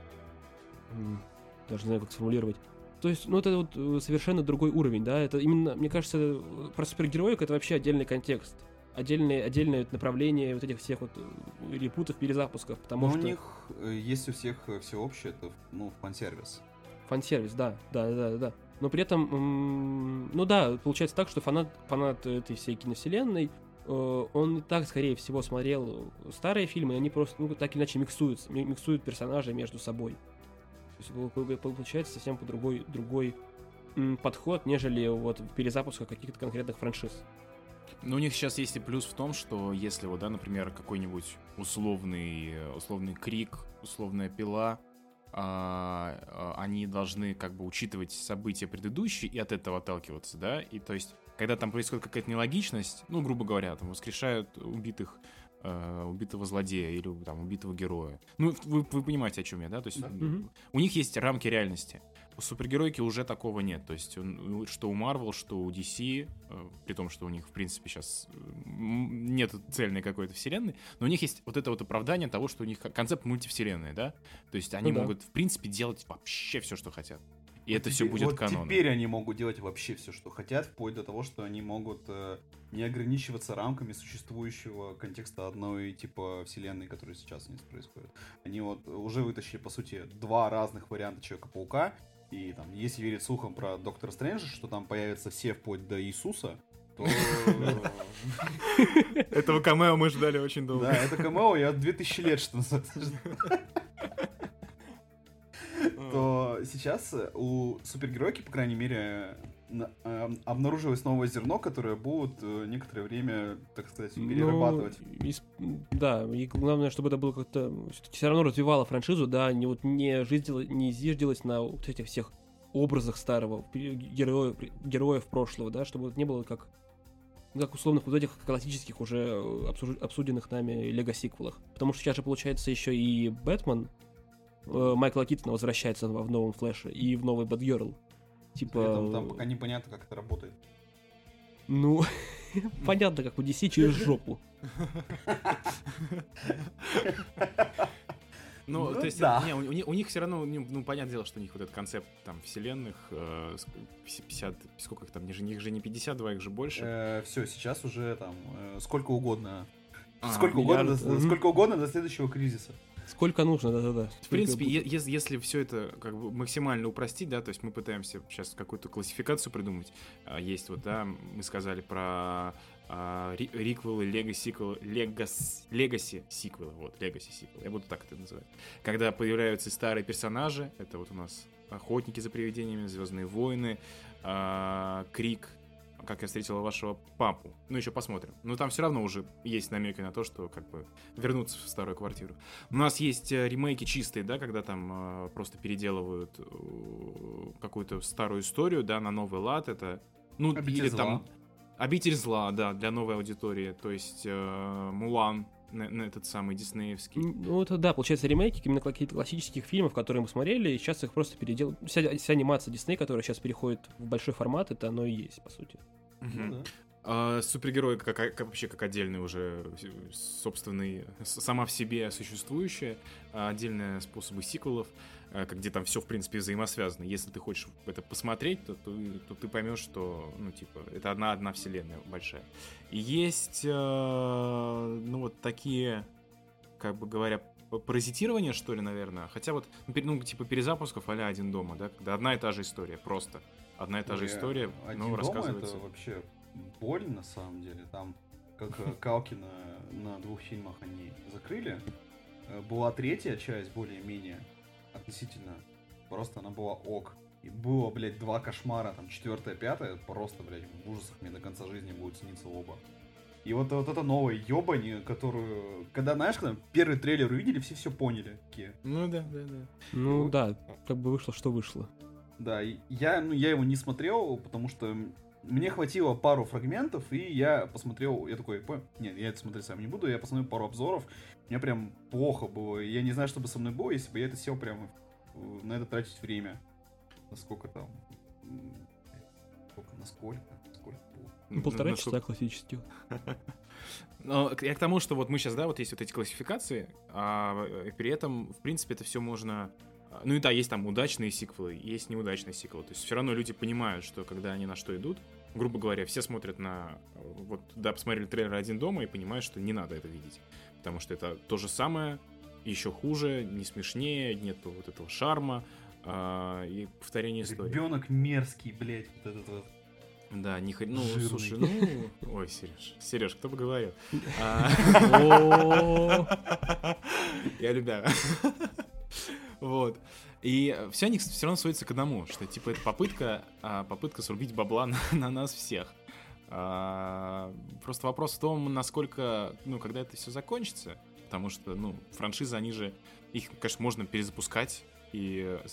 даже не знаю, как сформулировать, то есть, ну, это вот э, совершенно другой уровень, да, это именно, мне кажется, про супергероику это вообще отдельный контекст, отдельное, отдельное направление вот этих всех вот э, репутов, перезапусков, потому Но у что... них э, есть у всех все общее, это ну, фан-сервис. Фан-сервис, да, да, да, да. Но при этом, ну да, получается так, что фанат, фанат этой всей киновселенной, он и так, скорее всего, смотрел старые фильмы, и они просто, ну, так или иначе миксуются, ми- миксуют персонажей между собой. То есть пол- пол- получается совсем по другой, другой подход, нежели вот перезапуска каких-то конкретных франшиз. Ну, у них сейчас есть и плюс в том, что если вот, да, например, какой-нибудь условный, условный крик, условная пила, а, а, они должны как бы учитывать события предыдущие и от этого отталкиваться, да, и то есть, когда там происходит какая-то нелогичность, ну, грубо говоря, там воскрешают убитых э, убитого злодея или там убитого героя. Ну, вы, вы понимаете, о чем я, да? То есть Да. Мгм. у них есть рамки реальности. У супергеройки уже такого нет. То есть он- что у Marvel, что у DC, э, при том, что у них, в принципе, сейчас нет цельной какой-то вселенной, но у них есть вот это вот оправдание того, что у них концепт мультивселенной, да? То есть они Ну да. могут, в принципе, делать вообще все, что хотят. И Вот это все будет вот каноном. теперь они могут делать вообще все, что хотят, вплоть до того, что они могут э, не ограничиваться рамками существующего контекста одной типа вселенной, которая сейчас у них происходит. Они вот уже вытащили, по сути, два разных варианта Человека-паука, и там, если верить слухам про Доктора Стрэнджа, что там появятся все вплоть до Иисуса, то... Этого камео мы ждали очень Да, это камео, я 2000 лет, что называется. То сейчас э, у супергеройки, по крайней мере, на- э, обнаружилось новое зерно, которое будут э, некоторое время, так сказать, Ну, перерабатывать. да, и главное, чтобы это было как-то все равно развивало франшизу, да, не вот не жизнило, не зиждилось на вот этих всех образах старого героев, героев прошлого, да, чтобы вот не было как как условных вот этих классических уже э, обсуж- обсужденных нами лего-сиквелах. Потому что сейчас же получается еще и Бэтмен Майкла Китона возвращается в в новом Флэше и в новый Бэтгерл. Типа, этом там пока непонятно, как это работает. ну, понятно, как у DC через жопу. Ну, Ну то есть, да. не, у, у них- у них все равно, ну, ну, понятное дело, что у них вот этот концепт там вселенных, э, ск- 50, сколько их там, же, их же не 52, их же больше. все, сейчас уже там э, сколько угодно. А, сколько, угодно миллиард, до, мгм. сколько угодно до следующего кризиса. Сколько нужно, да-да-да. В принципе, ес- если все это как бы максимально упростить, да, то есть мы пытаемся сейчас какую-то классификацию придумать. А, Есть вот, да, мы сказали про а, ри- риквелы, лего сиквелы, легас, легаси сиквелы, вот, легаси сиквелы, я буду так это называть. Когда появляются старые персонажи, это вот у нас Охотники за привидениями, Звездные войны, а, Крик, как я встретила вашего папу. Ну, еще посмотрим. Но там все равно уже есть намеки на то, что как бы вернуться в старую квартиру. У нас есть э, ремейки чистые, да, когда там э, просто переделывают э, какую-то старую историю, да, на новый лад. Это, ну, Обитель или зла. там... Обитель зла, да, для новой аудитории. То есть э, Мулан, на, на этот самый диснеевский. Ну, это да, получается ремейки именно каких-то классических фильмов, которые мы смотрели, и сейчас их просто переделывают. Вся, вся анимация Дисней, которая сейчас переходит в большой формат, это оно и есть, по сути. Ну да. А, супергерой как, как вообще как отдельный уже собственный, сама в себе существующая, а, отдельные способы сиквелов, а, где там все, в принципе, взаимосвязано. Если ты хочешь это посмотреть, то, то, то ты поймешь, что, ну, типа, это одна-одна вселенная большая. И есть, э, ну, вот такие, как бы говоря, паразитирование, что ли, наверное. Хотя вот, ну, ну, типа перезапусков а «Один дома», да, когда одна и та же история, просто. Одна и та же история, Один но дома рассказывается. это вообще боль на самом деле. Там, как э, Калкина на двух фильмах они закрыли. Э, Была третья часть, более-менее, относительно. Просто она была ок. И было, блядь, два кошмара, там, четвертая, пятая, просто, блядь, в ужасах мне до конца жизни будет сниться оба. И вот, вот это новая ёбань, которую... Когда, знаешь, когда первый трейлер увидели, все все поняли. Такие, Ну да, да, да. Ну Ну, да, как бы вышло, что вышло. Да, я, ну, я его не смотрел, потому что мне хватило пару фрагментов, и я посмотрел, я такой, «По- нет, я это смотреть сам не буду, я посмотрел пару обзоров, мне прям плохо было, я не знаю, что бы со мной было, если бы я это сел прямо на это тратить время. Насколько там, сколько, насколько, сколько было. Ну, полтора Ну, часа классических. Но я к тому, что вот мы сейчас, да, вот есть вот эти классификации, а при этом, в принципе, это все можно... а, Ну и да, есть там удачные сиквелы, есть неудачные сиквелы. То есть все равно люди понимают, что когда они на что идут, грубо говоря, все смотрят на... Вот, да, посмотрели трейлер «Один дома» и понимают, что не надо это видеть. Потому что это то же самое, еще хуже, не смешнее, нету вот этого шарма, А, и повторение истории. Ребенок мерзкий, блядь, вот этот вот. Да, не хр- Ну, Жирный. слушай, ну... Ой, Сереж, Сереж, кто бы говорил? А, Я любя. Вот. И все они все равно сводятся к одному, что типа это попытка, а, попытка срубить бабла на, на нас всех. А, просто вопрос в том, насколько, ну, когда это все закончится, потому что, ну, франшизы, они же, их, конечно, можно перезапускать и э,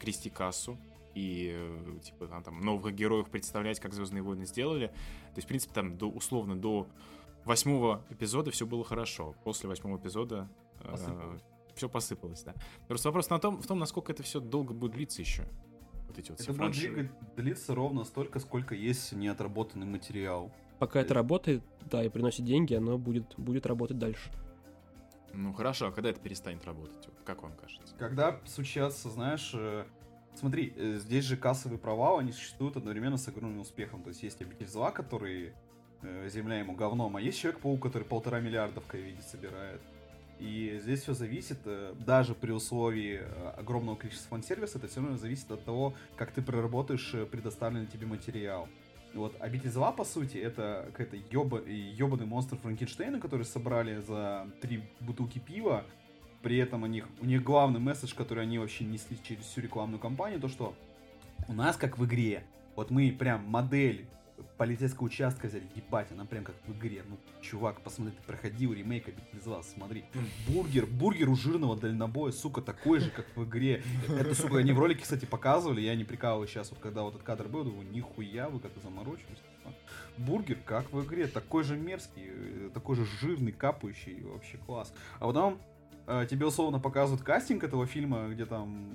грести кассу, и, э, типа, там, там, новых героев представлять, как Звездные войны сделали. То есть, в принципе, там, до, условно, до восьмого эпизода все было хорошо. После восьмого эпизода Посыпалось. Все посыпалось, да. Просто вопрос на том, в том, насколько это все долго будет длиться еще. Вот эти вот Это будет длиться ровно столько, сколько есть неотработанный материал. Пока это работает, да, и приносит деньги, оно будет, будет работать дальше. Ну хорошо, а когда это перестанет работать? Вот как вам кажется? Когда случается, знаешь, э, смотри, э, здесь же кассовый провал, они существуют одновременно с огромным успехом. То есть есть обитель зла, который э, земля ему говном, а есть Человек-паук, который полтора миллиарда в ковиде собирает. И здесь все зависит, э, даже при условии э, огромного количества фан-сервиса, это все равно зависит от того, как ты проработаешь э, предоставленный тебе материал. Вот Обитель зла, по сути, это какой-то ёба, ебаный монстр Франкенштейна, который собрали за три бутылки пива. При этом у них, у них главный месседж, который они вообще несли через всю рекламную кампанию, то что у нас, как в игре, вот мы прям модель полицейского участка взяли, ебать, она прям как в игре. Ну, чувак, посмотри, ты проходил ремейк зла, смотри. Бургер, бургер у жирного дальнобоя, сука, такой же, как в игре. Это, сука, они в ролике, кстати, показывали, я не прикалываюсь сейчас, вот когда вот этот кадр был, думаю, нихуя вы как-то заморочились. типа. Бургер, как в игре, такой же мерзкий, э, такой же жирный, капающий, вообще класс. А потом э, тебе условно показывают кастинг этого фильма, где там,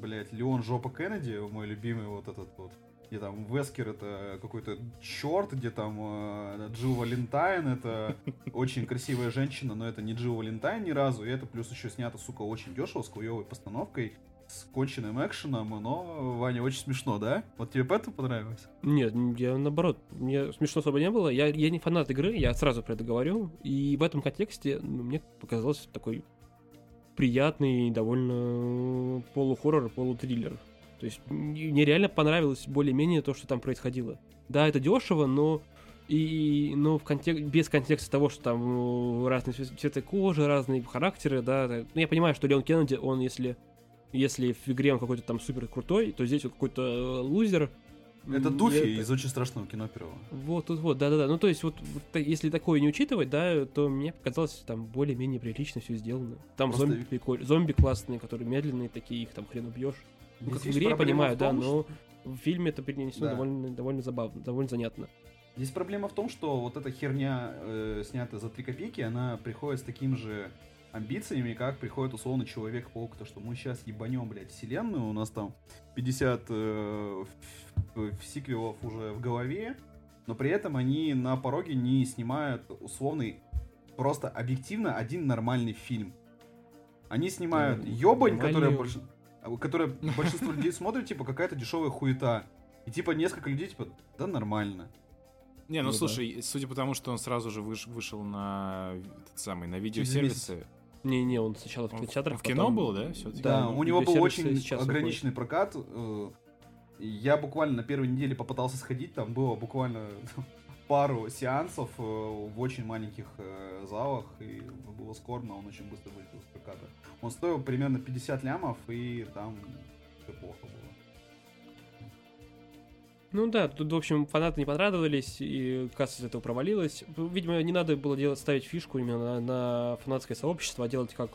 блядь, Леон Жопа Кеннеди, мой любимый вот этот вот, где там Вескер это какой-то черт, где там э, Джилл Валентайн это очень красивая женщина, но это не Джилл Валентайн ни разу, и это плюс еще снято, сука, очень дешево, с хуевой постановкой, с конченным экшеном, но, Ваня, очень смешно, да? Вот тебе поэтому понравилось? Нет, я наоборот, мне смешно особо не было. Я, я не фанат игры, я сразу про это говорю. И в этом контексте ну, мне показалось такой приятный, довольно полухоррор, полутриллер. То есть мне реально понравилось более-менее то, что там происходило. Да, это дешево, но и но в контек... без контекста того, что там ну, разные цве- цветы кожи, разные характеры, да. да. Ну, я понимаю, что Леон Кеннеди, он если если в игре он какой-то там супер крутой, то здесь он какой-то э, лузер. Это Дуфи я- из очень страшного кино первого. вот, вот, вот, да-да-да. Ну, то есть, вот, вот если такое не учитывать, да, то мне показалось, там более-менее прилично все сделано. Там Просто- зомби прикольные, зомби классные, которые медленные такие, их там хрен убьешь. Ну, как в игре, я понимаю, в да, том, но в фильме это перенесено Да. довольно, довольно забавно, довольно занятно. Здесь проблема в том, что вот эта херня, э, снятая за 3 копейки, она приходит с таким же амбициями, как приходит условно Человек-паук, то что мы сейчас ебанем, блядь, вселенную, у нас там 50 э, ф- ф- сиквелов уже в голове, но при этом они на пороге не снимают условный, просто объективно один нормальный фильм. Они снимают Да, ебань, которая больше... Которая большинство людей смотрит, типа, какая-то дешевая хуета. И типа несколько людей, типа, да нормально. Не, ну, Ну да. слушай, судя по тому, что он сразу же выш- вышел на этот самый, на видеосервисы. Не-не, он сначала в Он в- кинотеатрах, в кино потом- был, да, всё-таки? Да, у него был очень сейчас ограниченный прокат. э, Я буквально на первой неделе попытался сходить, там было буквально пару сеансов э, в очень маленьких э, залах, и было скорбно, он очень быстро вылетел из проката. Он стоил примерно 50 лямов, и там все плохо было. Ну да, тут, в общем, фанаты не понравились, и касса из этого провалилась. Видимо, не надо было делать, ставить фишку именно на, на фанатское сообщество, а делать как,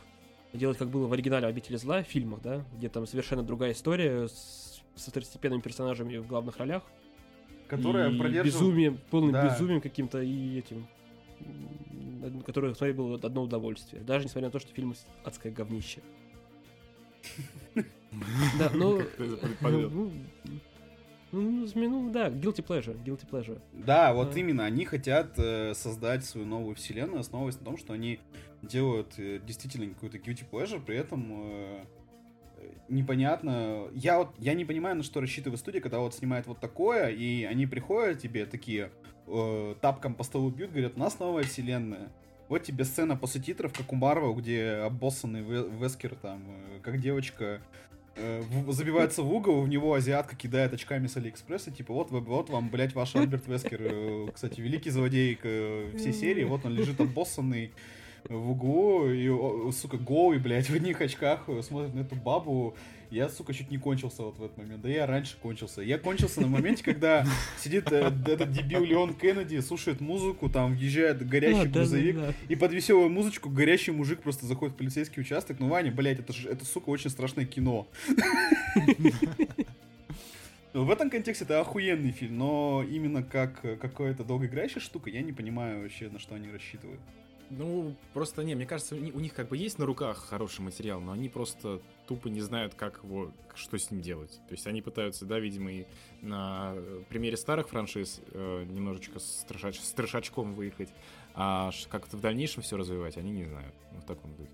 делать как было в оригинале «Обители зла» в фильмах, да, где там совершенно другая история с, со второстепенными персонажами в главных ролях. Которая и продерживает... безумием, полным Да. безумием каким-то и этим, которое смотреть было одно удовольствие. Даже несмотря на то, что фильм адское говнище. Да, ну... Подвел. Ну, ну, ну, да, guilty pleasure, guilty pleasure. Да, вот именно, они хотят э, создать свою новую вселенную, основываясь на том, что они делают э, действительно какой-то guilty pleasure, при этом э, непонятно. Я вот я не понимаю, на что рассчитывает студия, когда вот снимает вот такое, и они приходят тебе такие э, тапком по столу бьют, говорят, у нас новая вселенная. Вот тебе сцена после титров, как у Марвел, где обоссанный Ве- Вескер там, э, как девочка э, в- забивается в угол, в него азиатка кидает очками с Алиэкспресса, типа, вот, вот вам, блядь, ваш Альберт Вескер, э, кстати, великий злодей э, всей серии, вот он лежит обоссанный в углу, и, сука, голый, блядь, в одних очках смотрит на эту бабу, я, сука, чуть не кончился вот в этот момент. Да я раньше кончился. Я кончился на моменте, когда сидит э, этот дебил Леон Кеннеди, слушает музыку, там въезжает горящий А, грузовик, и под веселую музычку горящий мужик просто заходит в полицейский участок. Ну, Ваня, блядь, это, ж- это сука, очень страшное кино. В этом контексте это охуенный фильм, но именно как э, какая-то долгоиграющая штука, я не понимаю вообще, на что они рассчитывают. Ну, просто не, мне кажется, у ни- у них как бы есть на руках хороший материал, но они просто тупо не знают, как его, что с ним делать. То есть они пытаются, да, видимо, и на э, примере старых франшиз э, немножечко с, трешачком выехать, а как-то в дальнейшем все развивать, они не знают. Ну, в таком духе.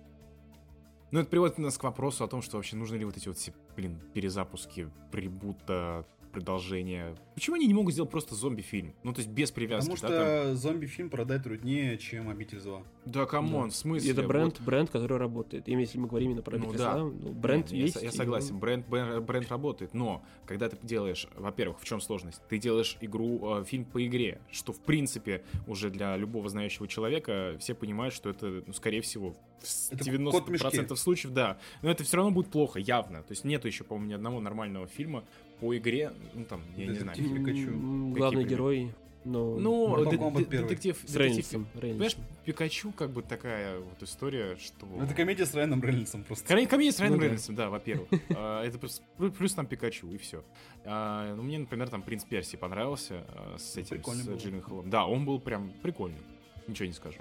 Ну, это приводит нас к вопросу о том, что вообще нужны ли вот эти вот все, блин, перезапуски, прибута, продолжения. Почему они не могут сделать просто зомби-фильм? Ну, то есть без привязки, Потому да, там? что зомби-фильм продать труднее, чем «Обитель зла». Да, come on, в смысле? Это Вот- бренд, бренд, который работает. И если мы говорим именно про Ну «Обитель да. зла», ну, бренд Не, я есть. Я, и согласен, он- бренд, бренд, бренд работает, но когда ты делаешь, во-первых, в чем сложность? Ты делаешь игру, э, фильм по игре, что в принципе уже для любого знающего человека все понимают, что это, ну, скорее всего, в Это 90% кот в случаев, да. Но это все равно будет плохо, явно. То есть нету еще, по-моему, ни одного нормального фильма по игре, ну там, я не знаю. Детектив. Пикачу. Какие Главный примеры? герой, ну, Ну, Mortal де- де- детектив, с детектив- Рейнольдсом. Понимаешь. Пикачу как бы такая вот история, что... Ну, Это комедия с Райаном Рейнольдсом просто. Комедия, комедия с Райаном Ну да. Рейнольдсом, да, во-первых. А, Это плюс, там Пикачу, и все. Ну, мне, например, там Принц Перси понравился а, с этим, прикольный с. Джилленхолом. Да, он был прям прикольный. Ничего не скажу.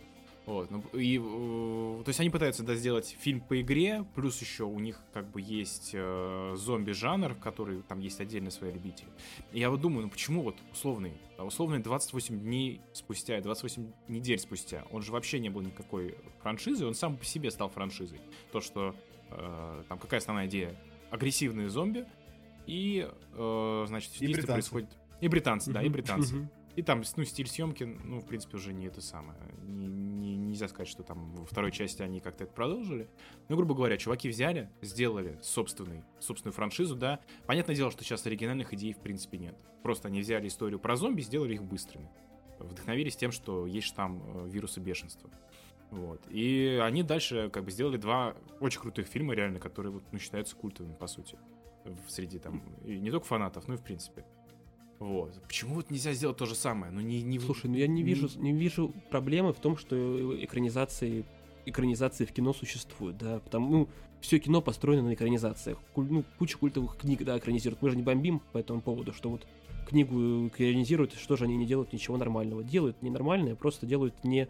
Вот, ну, и, э, то есть они пытаются да, сделать фильм по игре, плюс еще у них как бы есть э, зомби-жанр, в который там есть отдельно свои любители. И я вот думаю, ну почему вот условный, а условный 28 дней спустя, 28 недель спустя, он же вообще не был никакой франшизой, он сам по себе стал франшизой. То, что э, там какая основная идея? Агрессивные зомби, и, э, значит, И действие британцы. происходит... И британцы, да, и британцы. И там, ну, стиль съемки, ну, в принципе, уже не это самое. Не- не- нельзя сказать, что там во второй части они как-то это продолжили. Ну, грубо говоря, чуваки взяли, сделали собственный, собственную франшизу, да. Понятное дело, что сейчас оригинальных идей, в принципе, нет. Просто они взяли историю про зомби, сделали их быстрыми. Вдохновились тем, что есть штамм э, вируса бешенства. Вот. И они дальше как бы сделали два очень крутых фильма, реально, которые вот, ну, считаются культовыми, по сути. В среди там, и не только фанатов, но и в принципе. Вот. Почему вот нельзя сделать то же самое? Ну, не, не... Слушай, ну я не вижу, не вижу проблемы в том, что экранизации, экранизации в кино существуют, да, потому, ну, все кино построено на экранизациях. Куль- ну, куча культовых книг, да, экранизируют. Мы же не бомбим по этому поводу, что вот книгу экранизируют, что же они не делают ничего нормального. Делают ненормальное, просто делают не,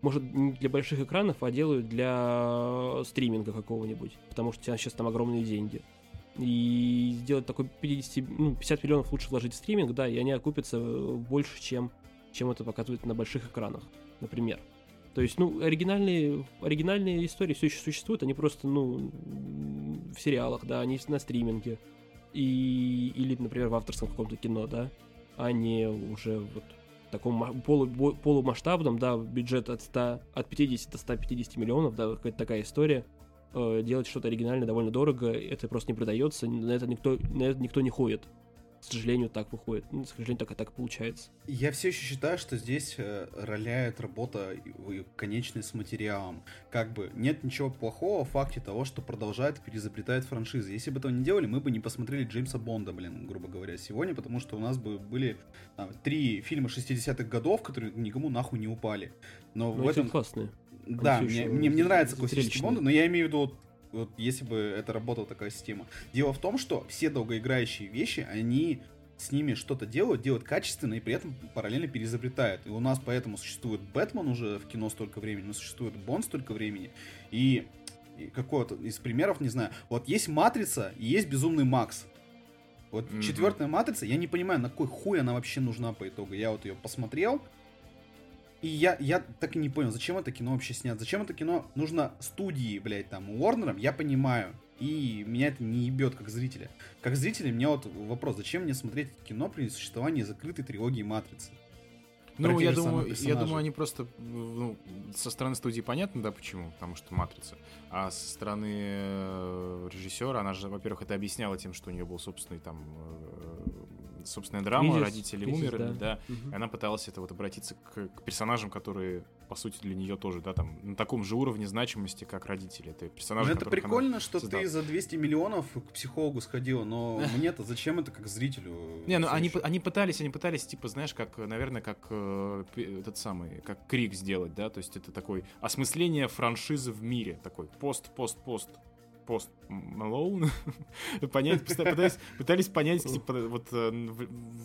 может, не для больших экранов, а делают для стриминга какого-нибудь, потому что сейчас там огромные деньги. И сделать такой 50, ну, 50 миллионов лучше вложить в стриминг, да, и они окупятся э, больше, чем, чем это показывает на больших экранах, например. То есть, ну, оригинальные, оригинальные истории все еще существуют, они просто, ну, в сериалах, да, они на стриминге. И, или, например, в авторском каком-то кино, да, а не уже вот в таком полу, полумасштабном, да, бюджет от 100, от 50 до 150 миллионов, да, какая-то такая история. Э, делать что-то оригинальное довольно дорого, это просто не продается, на это никто, на это никто не ходит. К сожалению, так выходит. Ну, к сожалению, так и так получается. Я все еще считаю, что здесь э, роляет работа конечной с материалом. Как бы нет ничего плохого в факте того, что продолжают и переизобретают франшизы. Если бы этого не делали, мы бы не посмотрели Джеймса Бонда, блин, грубо говоря, сегодня, потому что у нас бы были там, три фильма 60-х годов, которые никому нахуй не упали. Но Но в эти этом... классные. Да, мне, мне, мне нравится зрелищные. классический Бонд, но я имею в виду, вот, вот если бы это работала такая система. Дело в том, что все долгоиграющие вещи, они с ними что-то делают, делают качественно и при этом параллельно переизобретают. И у нас поэтому существует Бэтмен уже в кино столько времени, но существует Бонд столько времени. И, и какой-то из примеров, не знаю. Вот есть Матрица и есть Безумный Макс. Вот Мгм. четвертая матрица, я не понимаю, на какой хуй она вообще нужна по итогу. Я вот ее посмотрел, и я, я так и не понял, зачем это кино вообще снят. Зачем это кино нужно студии, блядь, там, Уорнером, я понимаю. И меня это не ебет как зрителя. Как зрителя, мне вот вопрос, зачем мне смотреть кино при существовании закрытой трилогии Матрицы? Ну, я думаю, я думаю, они просто, ну, со стороны студии понятно, да, почему, потому что матрица. А со стороны э, режиссера, она же, во-первых, это объясняла тем, что у нее был собственный там э, собственная драма, Кризис, родители кризис, умерли, да. да. Мгм. И она пыталась это вот обратиться к, к персонажам, которые, по сути, для нее тоже, да, там, на таком же уровне значимости, как родители. Это Ну, персонажи, это которых она прикольно, что создала. ты за 200 миллионов к психологу сходил, но мне-то зачем это как зрителю? Не, ну они, они пытались, они пытались, типа, знаешь, как, наверное, как э, этот самый, как Крик сделать, да, то есть это такой осмысление франшизы в мире, такой пост, пост, пост, пост Малоун, понять, пытались, пытались понять, типа, вот э,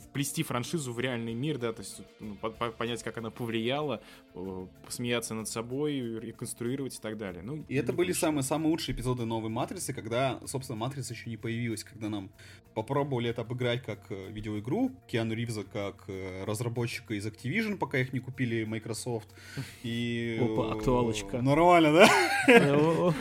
вплести франшизу в реальный мир, да, то есть ну, по- по- понять, как она повлияла, э, посмеяться над собой, реконструировать и так далее. Ну, И это не были самые, самые лучшие эпизоды новой Матрицы, когда, собственно, Матрица еще не появилась, когда нам попробовали это обыграть как э, видеоигру, Киану Ривза как разработчика из Activision, пока их не купили Microsoft. И... Опа, актуалочка. Нормально, да?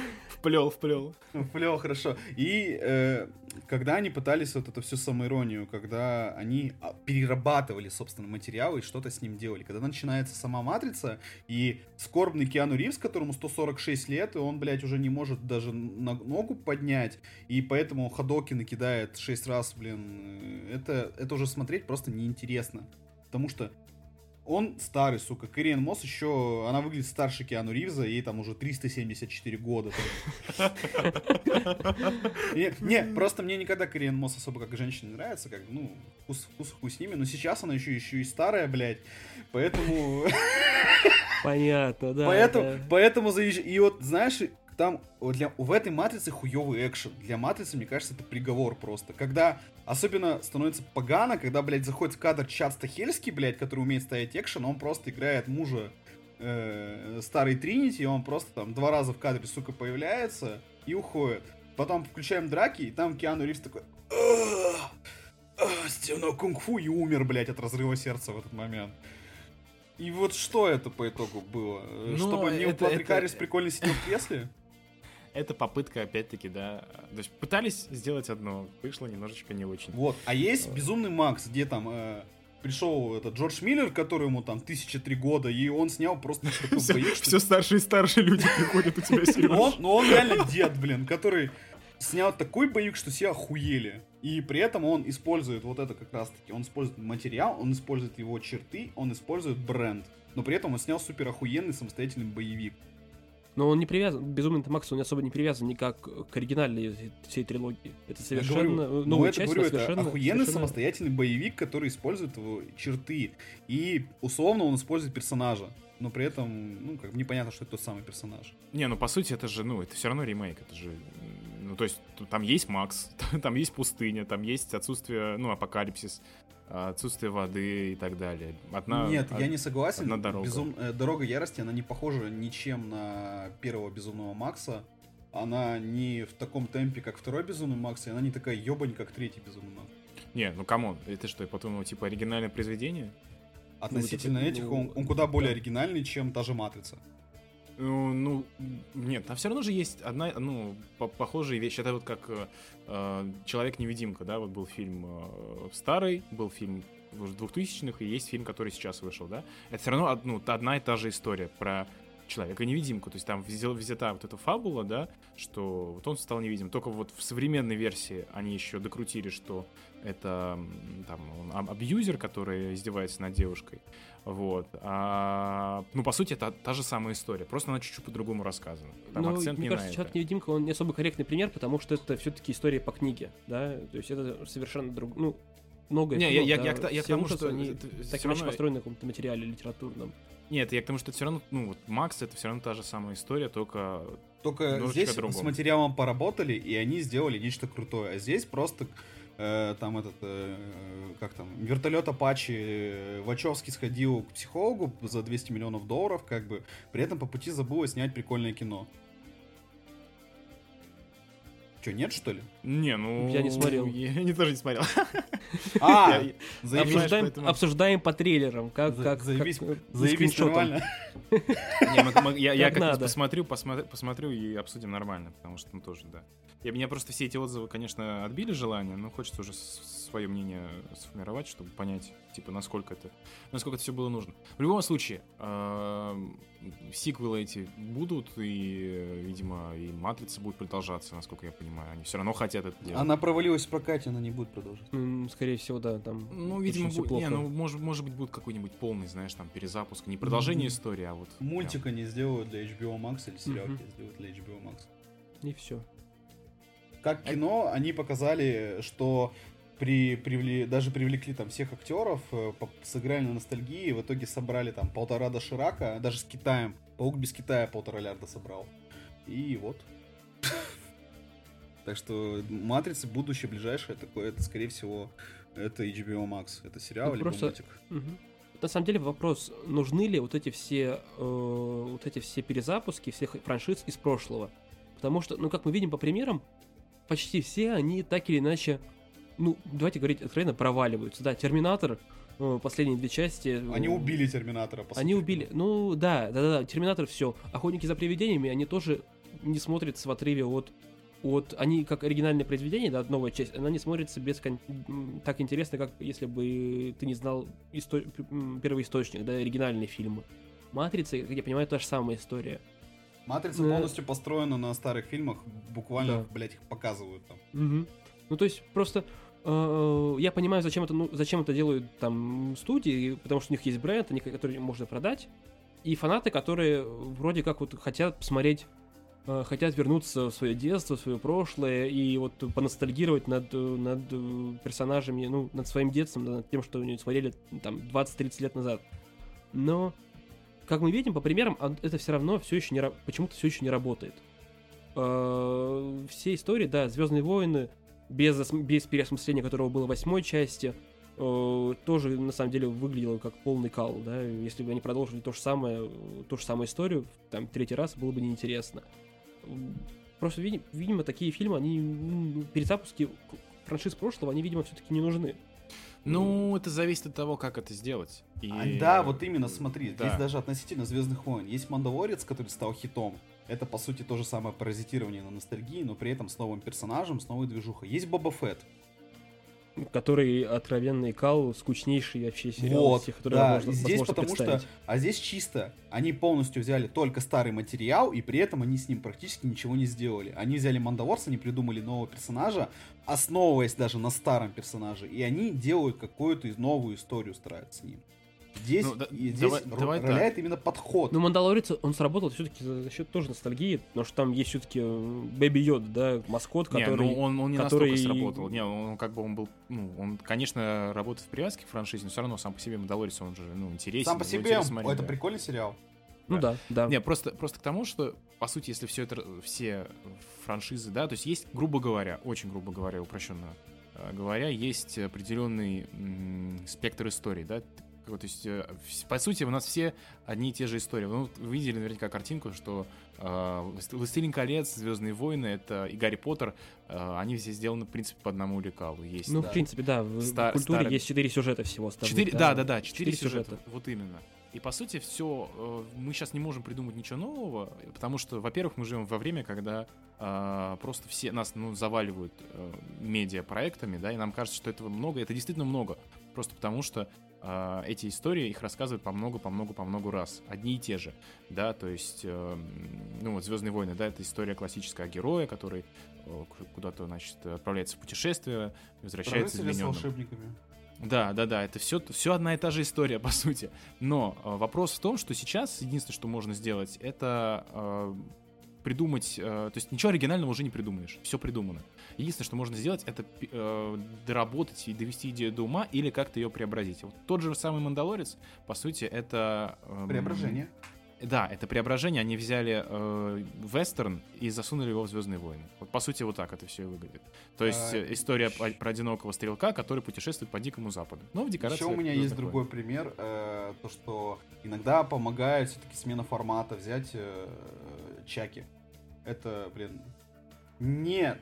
Вплел, вплел. Плево, хорошо. И э, когда они пытались вот эту всю самоиронию, когда они а, перерабатывали, собственно, материал и что-то с ним делали, когда начинается сама Матрица, и скорбный Киану Ривз, которому 146 лет, и он, блядь, уже не может даже ногу поднять, и поэтому Ходоки накидает 6 раз, блин, э, это, это уже смотреть просто неинтересно. Потому что он старый, сука. Кориан Мосс еще... Она выглядит старше Киану Ривза, ей там уже 374 года. Не, просто мне никогда Кориан Мосс особо как женщина не нравится, как, ну, вкус, вкус хуй с ними, но сейчас она еще, еще и старая, блядь, поэтому... Понятно, да. поэтому, да. поэтому заезж... И вот, знаешь, там для, в этой матрице хуёвый экшен. Для матрицы, мне кажется, это приговор просто. Когда особенно становится погано, когда, блядь, заходит в кадр Чад Стахельский, блядь, который умеет ставить экшен, он просто играет мужа э, старой Тринити, и он просто там два раза в кадре, сука, появляется и уходит. Потом включаем драки, и там Киану Ривз такой... «Ах, ах, Стена кунг-фу и умер, блядь, от разрыва сердца в этот момент. И вот что это по итогу было? Ну, Чтобы не это- Патрик это- Харрис прикольно сидел в кресле? Это попытка, опять-таки, да. То есть пытались сделать одно, вышло немножечко не очень. Вот. А есть Безумный Макс, где там э, пришел этот Джордж Миллер, которому там тысяча три года, и он снял просто Все, боевик, что все старше и старше люди приходят у тебя, Сереж. ну он реально дед, блин, который снял такой боевик, что все охуели. И при этом он использует вот это как раз таки, он использует материал, он использует его черты, он использует бренд. Но при этом он снял супер охуенный самостоятельный боевик. Но он не привязан, Безумный Макс, он особо не привязан никак к оригинальной всей- трилогии. Это Я совершенно говорю, ну, новая это, часть, говорю, но это совершенно... охуенный совершенно- самостоятельный боевик, который использует его черты. И условно он использует персонажа. Но при этом, ну, как бы непонятно, что это тот самый персонаж. Не, ну по сути это же, ну, это все равно ремейк, это же, ну, то есть там есть Макс, там есть пустыня, там есть отсутствие, ну, апокалипсис, отсутствие воды и так далее. Одна, Нет, од- я не согласен. одна дорога. Безум- э, Дорога ярости, она не похожа ничем на первого безумного Макса. Она не в таком темпе, как второй безумный Макс, и она не такая ебань, как третий безумный Макс. Не, ну come on, это что, по-твоему, типа оригинальное произведение? Относительно это, этих, ну, он, он куда более да. оригинальный, чем та же Матрица. Ну, ну, нет, там все равно же есть одна, ну, по- похожие вещи. Это вот как э, э, Человек-невидимка, да, вот был фильм э, старый, был фильм уже 2000-х, и есть фильм, который сейчас вышел, да. Это все равно ну, одна и та же история про Человека-невидимку. То есть там везде, везде та вот эта фабула, да, что вот он стал невидим. Только вот в современной версии они еще докрутили, что это там он аб- абьюзер, который издевается над девушкой. Вот. А, ну, по сути, это та же самая история. Просто она чуть-чуть по-другому рассказана. Там Ну, акцент мне не кажется, на это. Человек-невидимка, он не особо корректный пример, потому что это все-таки история по книге, да, то есть это совершенно друг, ну, многое. Не, я- фильмов, я- да, я к та- я к тому, что они так иначе равно- построены на каком-то материале литературном. Нет, я к тому, что это все равно, ну, вот Макс это все равно та же самая история, только Только здесь с другому. материалом поработали, и они сделали нечто крутое. А здесь просто э, там этот, э, как там, вертолет Апачи э, Вачовский сходил к психологу за 200 миллионов долларов, как бы, при этом по пути забыл снять прикольное кино. Че, нет, что ли? Не, ну... Я не смотрел. Я, я тоже не смотрел. А, Я- Обсуждаем, поэтому- обсуждаем по трейлерам, как, За- как, заебись, как, заебись, нормально. Не, мы- мы- я я Как как-нибудь посмотрю, посмотрю, посмотрю и обсудим нормально, потому что ну тоже, да. И меня просто все эти отзывы, конечно, отбили желание, но хочется уже свое мнение сформировать, чтобы понять, типа, насколько это, насколько это все было нужно. В любом случае, эм, сиквелы эти будут, и, видимо, и Матрица будет продолжаться, насколько я понимаю. Они все равно хотят это делать. Она провалилась в прокате, она не будет продолжать. М, Скорее всего, да, там. Ну, видимо, будет, не, ну, может, может быть, будет какой-нибудь полный, знаешь, там, перезапуск. Не продолжение Мгм. истории, а вот... Мультик они сделают для HBO Max или сериал Мгм. сделают для HBO Max. И все. Как кино, они показали, что при, привли, даже привлекли там всех актеров, э, по- сыграли на ностальгии, в итоге собрали там полтора доширака, даже с Китаем. Паук без Китая полтора лярда собрал. И вот. Так что Матрица, будущее ближайшее такое, это, скорее всего, это HBO Max. Это сериал Ну, либо просто- мультик. На самом деле вопрос, нужны ли вот эти все, э, вот эти все перезапуски всех франшиз из прошлого? Потому что, ну, как мы видим по примерам, почти все они так или иначе, ну, давайте говорить откровенно, проваливаются. Да, Терминатор, э, последние две части. э, Они убили Терминатора, по Они сути. убили. Ну, да, да, да, Терминатор все. Охотники за привидениями, они тоже не смотрятся в отрыве от от они как оригинальное произведение, да, новая часть, она не смотрится без кон- так интересно, как если бы ты не знал исто- первоисточник, да, оригинальные фильмы. Матрица, как я понимаю, та же самая история. Матрица Да. полностью построена на старых фильмах, буквально, Да. блядь, их показывают там. Мгм. Ну, то есть, просто э, я понимаю, зачем это, ну, зачем это делают там студии, потому что у них есть бренд, они, который можно продать, и фанаты, которые вроде как вот хотят посмотреть, э, хотят вернуться в свое детство, в свое прошлое, и вот поностальгировать над, э, над э, персонажами, ну, над своим детством, над тем, что они смотрели там 20-30 лет назад. Но, как мы видим по примерам, это все равно все еще не, почему-то все еще не работает. Э, Все истории, да, Звездные войны, без, без переосмысления которого было в восьмой части, э, тоже на самом деле выглядело как полный кал, да, если бы они продолжили то же самое, ту же самую историю, там, третий раз, было бы неинтересно. Просто, види- видимо, такие фильмы, они, м, перезапуски франшиз прошлого, они, видимо, все-таки не нужны. Ну, это зависит от того, как это сделать. И- А, да, вот именно, смотри, Да. здесь даже относительно Звездных войн. Есть Мандалорец, который стал хитом. Это, по сути, то же самое паразитирование на ностальгии, но при этом с новым персонажем, с новой движухой. Есть Боба Фетт. Который откровенный кал, скучнейший вообще сериал из Вот, которые да, можно, и здесь потому что, а здесь чисто, они полностью взяли только старый материал, и при этом они с ним практически ничего не сделали. Они взяли Мандалорца, не придумали нового персонажа, основываясь даже на старом персонаже, и они делают какую-то из- новую историю, стараются с ним. Здесь, Ну, да- здесь давай- давай так. именно подход. Ну, Мандалорец, он сработал все-таки за счет тоже ностальгии, потому что там есть все-таки Бэби Йод, да, маскот, Не, который... ну он, он не который- настолько сработал. Не, он как бы он был, ну, он, конечно, работает в привязке к франшизе, но все равно сам по себе Мандалорец, он же, ну, интересен. Сам по себе, смотреть, это да. прикольный сериал. Ну да, да. Не, просто, просто к тому, что, по сути, если все это, все франшизы, да, то есть есть, грубо говоря, очень грубо говоря, упрощенно э, говоря, есть определенный м, спектр историй, да, то есть, э, по сути, у нас все одни и те же истории. Ну, вы видели наверняка картинку, что э, «Власт- «Властелин колец», «Звездные войны» это и «Гарри Поттер», э, они все сделаны, в принципе, по одному лекалу. Есть, Ну, да. в принципе, да, в Ста- культуре старый- есть четыре сюжета всего. Четыре, да, да, да, четыре, Четыре сюжета. сюжета. Вот именно. И по сути все, мы сейчас не можем придумать ничего нового, потому что, во-первых, мы живем во время, когда а, просто все нас ну, заваливают э, медиапроектами, да, и нам кажется, что этого много. Это действительно много, просто потому что а, эти истории их рассказывают по много, по много, по много раз, одни и те же, да, то есть, э, ну вот Звездные войны, да, это история классическая о герое, который э, куда-то, значит, отправляется в путешествие, возвращается с волшебниками. Да, да, да, это все, все одна и та же история, по сути. Но э, вопрос в том, что сейчас единственное, что можно сделать, это э, придумать, э, то есть ничего оригинального уже не придумаешь, все придумано. Единственное, что можно сделать, это э, доработать и довести идею до ума или как-то ее преобразить. Вот тот же самый Мандалорец, по сути, это... эм, Преображение. Да, это преображение. Они взяли э, вестерн и засунули его в Звездные войны. Вот по сути вот так это все выглядит. То есть А, э, история по- про одинокого стрелка, который путешествует по дикому западу. Но в декорациях. Еще у меня «Звездных есть войн». другой пример, э, то что иногда помогает все-таки смена формата, взять э, Чаки. Это, блин, не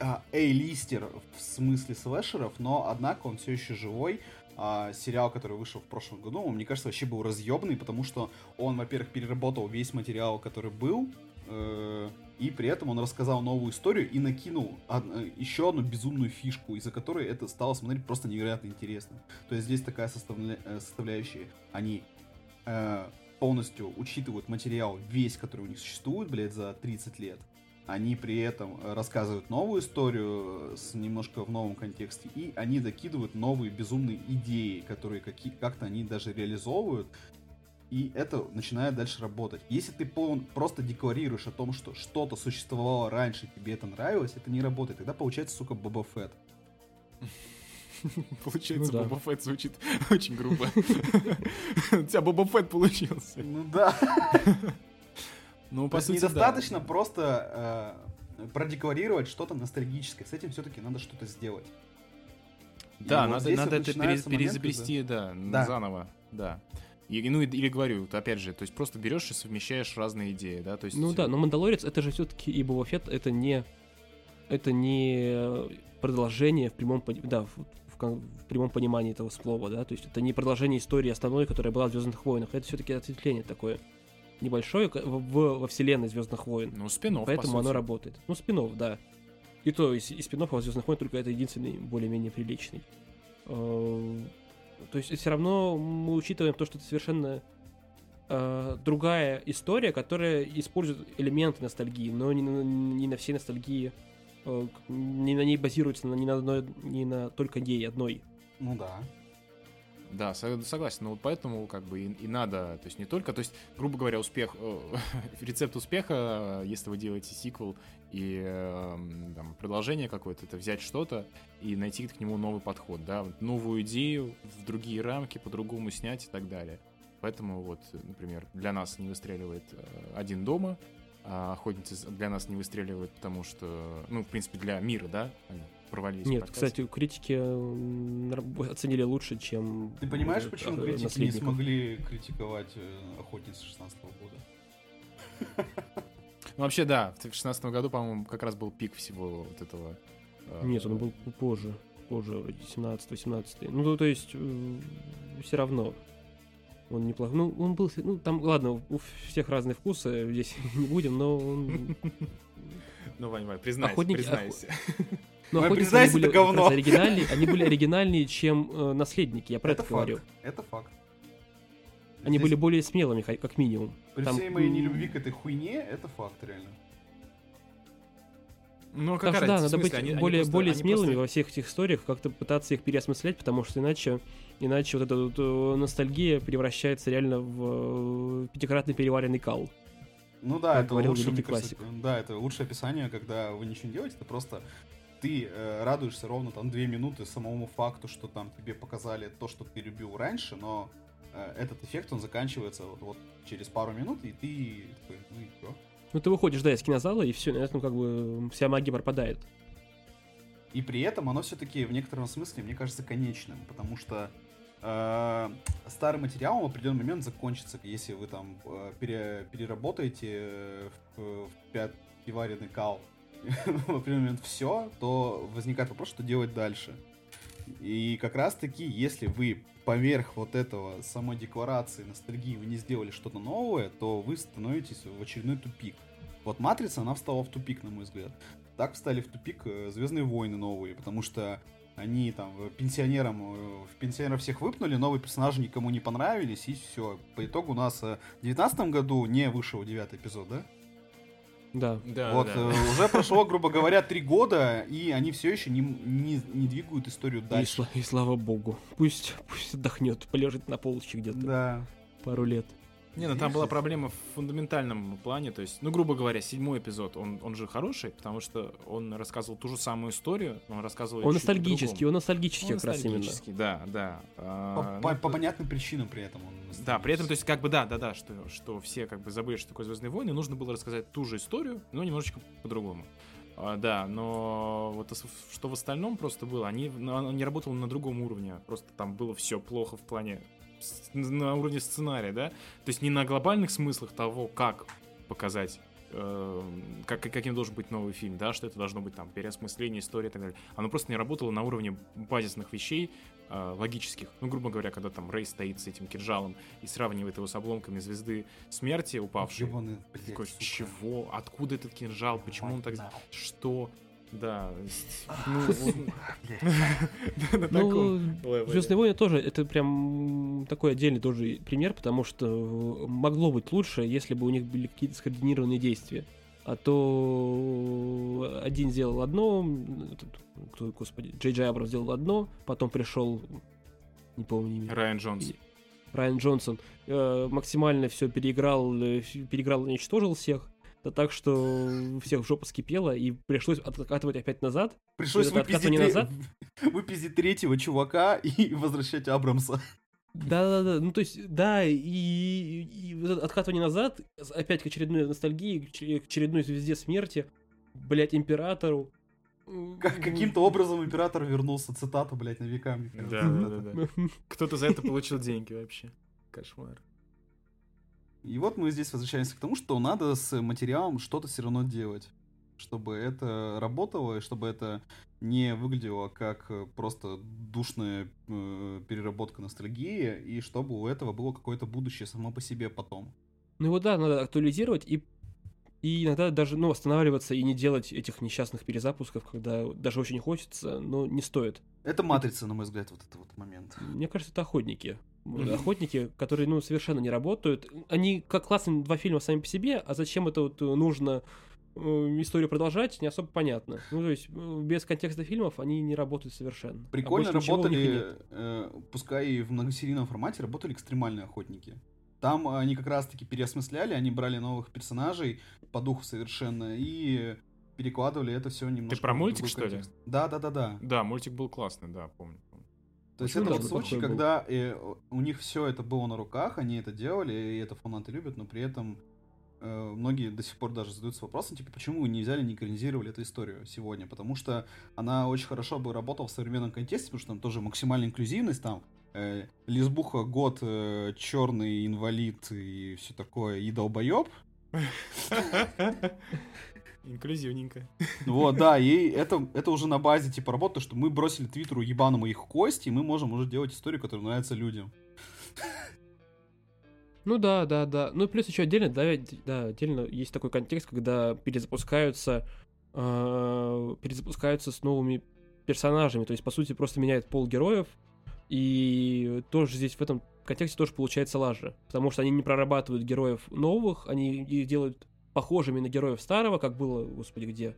а, A-листер в смысле слэшеров, но однако он все еще живой. А, сериал, который вышел в прошлом году, он, мне кажется, вообще был разъебный, потому что он, во-первых, переработал весь материал, который был, э, и при этом он рассказал новую историю и накинул од- э, еще одну безумную фишку, из-за которой это стало смотреть просто невероятно интересно. То есть здесь такая составля- э, составляющая. Они э, полностью учитывают материал весь, который у них существует, блядь, за 30 лет. Они при этом рассказывают новую историю с немножко в новом контексте, и они докидывают новые безумные идеи, которые какие- как-то они даже реализовывают, и это начинает дальше работать. Если ты просто декларируешь о том, что что-то существовало раньше, тебе это нравилось, это не работает. Тогда получается, сука, Боба Фетт. Получается, Ну да. Боба Фетт звучит очень грубо. У тебя Боба Фетт получился. Ну да. Ну, по сути, да. недостаточно просто э, продекларировать что-то ностальгическое. С этим все-таки надо что-то сделать. Да, вот надо, здесь надо вот это перез- момент, переизобрести, да, Да. заново, да. И, ну, и- или говорю, вот опять же, то есть просто берешь и совмещаешь разные идеи, да, то есть... Ну да, но Мандалорец это же все-таки и Боба Фетт, это не это не продолжение в прямом да, в, прямом понимании этого слова, да, то есть это не продолжение истории основной, которая была в Звездных войнах, это все-таки ответвление такое небольшое в- в- во вселенной Звездных войн. Ну, спин Поэтому оно работает. Ну, спинов, да. И то из, из спинов во Звездных войн только это единственный более-менее приличный. Э, То есть все равно мы учитываем то, что это совершенно э, другая история, которая использует элементы ностальгии, но не на, не на всей ностальгии, не на ней базируется, не на одной, не на только ней одной. Ну да. Да, со- согласен. Но вот поэтому как бы и, и надо, то есть не только, то есть, грубо говоря, успех, э, рецепт успеха, э, если вы делаете сиквел и э, м, там, продолжение какое-то, это взять что-то и найти к нему новый подход, да, новую идею в другие рамки, по-другому снять и так далее. Поэтому вот, например, для нас не выстреливает э, «Один дома», а «Охотницы» для нас не выстреливает, потому что, ну, в принципе, для мира, да, они провалились. Нет, кстати, критики оценили лучше, чем... Ты понимаешь, э, почему э, критики не смогли критиковать э, охотниц 16 года? Ну, вообще, да, в 2016 году, по-моему, как раз был пик всего вот этого. Нет, он был позже. Позже, вроде 17-18. Ну, то есть, все равно. Он неплох. Ну, он был... Ну, там, ладно, у всех разные вкусы, здесь не будем, но он... Ну, Вань, Вань, признайся, Охотники- признайся. Но охотницы, признайся, они были это говно. как раз оригинальнее, они были оригинальнее, чем э, наследники, я про это, это говорю. Это факт. Они Здесь были более смелыми, как минимум. При там, всей моей нелюбви к этой хуйне, это факт, реально. Ну, Потому какая что, да, надо быть они- они более, просто- более они смелыми просто- во всех этих историях, как-то пытаться их переосмыслять, потому что иначе, иначе вот эта вот, э, ностальгия превращается реально в э, пятикратный переваренный кал. Ну да, Как это лучше, мне кажется, да, это лучшее описание, когда вы ничего не делаете, это просто ты э, радуешься ровно там две минуты самому факту, что там тебе показали то, что ты любил раньше, но э, этот эффект, он заканчивается вот, вот через пару минут, и ты такой, ну и чё? Ну, ты выходишь, да, из кинозала, и все, на этом как бы вся магия пропадает. И при этом оно все-таки в некотором смысле, мне кажется, конечным, потому что старый материал в определенный момент закончится, если вы там э, пере- переработаете э, в, в пят- пиваренный кал в определенный момент все, то возникает вопрос, что делать дальше. И как раз таки, если вы поверх вот этого самой декларации, ностальгии, вы не сделали что-то новое, то вы становитесь в очередной тупик. Вот Матрица, она встала в тупик, на мой взгляд. Так встали в тупик э, Звездные войны новые, потому что они там э, пенсионерам, э, в пенсионеров всех выпнули, новые персонажи никому не понравились, и все. По итогу у нас э, в девятнадцатом году не вышел девятый эпизод, да? Да. Да, вот, да. э, уже прошло, грубо говоря, три года, и они все еще не, не, не двигают историю И, дальше. сла- и слава богу. Пусть, пусть отдохнет, полежит на полочке где-то Да. пару лет. Не, ну там была проблема в фундаментальном плане, то есть, ну, грубо говоря, седьмой эпизод, он, он же хороший, потому что он рассказывал ту же самую историю, но он рассказывал Он ностальгический, он ностальгический Он как раз именно. да, да. По, А, по- ну, по то- понятным причинам при этом он. Да, при этом, то есть, как бы, да, да, да, что, что все как бы забыли, что такое Звездные войны, нужно было рассказать ту же историю, но немножечко по-другому. А, да, но вот что в остальном просто было, они, ну, оно не работало на другом уровне, просто там было все плохо в плане на уровне сценария, да, то есть не на глобальных смыслах того, как показать э, как, каким должен быть новый фильм, да, что это должно быть там переосмысление истории и так далее. Оно просто не работало на уровне базисных вещей, э, логических. Ну, грубо говоря, когда там Рэй стоит с этим кинжалом и сравнивает его с обломками звезды смерти упавшей. Ёбаный, блядь, Такой, сука. чего? Откуда этот кинжал? Почему он так... Что? Да. Ну, таком Ну. Звездные войны тоже это прям такой отдельный тоже пример, потому что могло быть лучше, если бы у них были какие-то скоординированные действия. А то один сделал одно, кто, господи, Джей Джей Абрамс сделал одно, потом пришел, не помню имя, Райан Джонс. Райан Джонсон, э, максимально все переиграл, э, переиграл уничтожил всех. Да так что у всех жопа скипела, и пришлось откатывать опять назад. Пришлось выпиздить, тре- назад? выпиздить третьего чувака и возвращать Абрамса. Да-да-да, ну то есть, да, и, и- и откатывание назад, опять к очередной ностальгии, к че- к очередной звезде смерти, блять, императору. Как, каким-то образом император вернулся, цитата, блядь, на века, мне кажется. Да, да, да, да. Кто-то за это получил деньги вообще. Кошмар. И вот мы здесь возвращаемся к тому, что надо с материалом что-то все равно делать, чтобы это работало, и чтобы это не выглядело как э, просто душная э, переработка ностальгии, и чтобы у этого было какое-то будущее само по себе потом. Ну вот да, надо актуализировать и, и иногда даже, ну, останавливаться и не делать этих несчастных перезапусков, когда даже очень хочется, но не стоит. Это матрица, на мой взгляд, вот этот вот момент. Мне кажется, это охотники. Охотники, которые, ну, совершенно не работают. Они как классные два фильма сами по себе, а зачем это вот э, нужно э, историю продолжать, не особо понятно. Ну, то есть, э, без контекста фильмов они не работают совершенно. А Прикольно и работали, э, пускай и в многосерийном формате, работали экстремальные охотники. Там они как раз-таки переосмысляли, они брали новых персонажей по духу совершенно и перекладывали это все немножко. про в мультик, что ли? Да, да, да, да. Да, мультик был классный, да, помню. То есть это даже случай, был. когда э, у них все это было на руках, они это делали, и это фанаты любят, но при этом э, многие до сих пор даже задаются вопросом, типа, почему вы не взяли, не экранизировали эту историю сегодня? Потому что она очень хорошо бы работала в современном контексте, потому что там тоже максимальная инклюзивность, там э, лесбуха, год, э, черный инвалид и все такое, и долбоеб. Инклюзивненько. Вот, да, и это, это уже на базе типа работы, что мы бросили Твиттеру ебаному их кости, и мы можем уже делать историю, которая нравится людям. Ну да, да, да. Ну и плюс еще отдельно, да, да, отдельно есть такой контекст, когда перезапускаются, э, перезапускаются с новыми персонажами. То есть, по сути, просто меняет пол героев. И тоже здесь в этом контексте тоже получается лажа. Потому что они не прорабатывают героев новых, они их делают похожими на героев старого, как было, господи, где?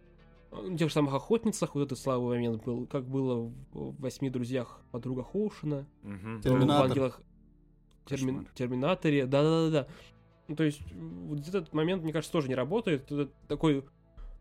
В тех же самых охотницах, вот этот славный момент был, как было в «Восьми друзьях» подруга Хоушена. Мгм. в Терминатор. «Ангелах», Кошмар. Терминаторе, да-да-да. Ну, то есть, вот этот момент, мне кажется, тоже не работает. Это такой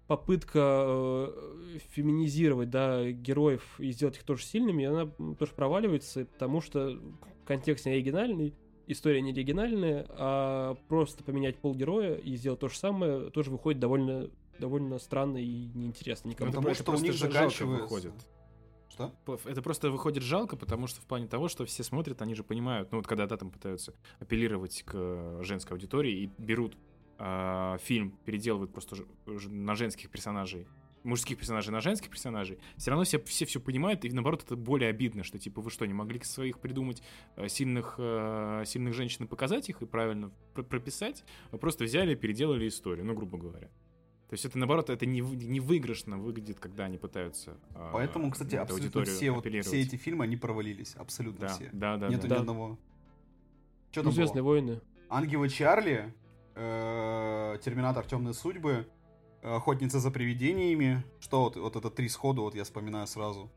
попытка э, феминизировать, да, героев и сделать их тоже сильными, и она тоже проваливается, потому что контекст не оригинальный, история не оригинальная, а просто поменять пол героя и сделать то же самое тоже выходит довольно довольно странно и неинтересно никому. Потому это что у просто них жалко заканчивается. выходит. Что? Это просто выходит жалко, потому что в плане того, что все смотрят, они же понимают, ну вот когда да, там пытаются апеллировать к женской аудитории и берут а, фильм, переделывают просто на женских персонажей, мужских персонажей на женских персонажей, все равно все все, все понимают, и наоборот это более обидно, что типа вы что, не могли своих придумать э, сильных, э, сильных женщин и показать их и правильно пр- прописать, вы просто взяли и переделали историю, ну грубо говоря. То есть это наоборот, это не, не выигрышно выглядит, когда они пытаются. а, Поэтому, кстати, абсолютно все, вот, все эти фильмы, они провалились. Абсолютно Да, все. да, да. Нету да. ни одного. Что Ну, там Звездные было? войны. Ангелы Чарли, э, Терминатор Темные судьбы, Охотница за привидениями. Что вот, вот это три сходу, вот я вспоминаю сразу.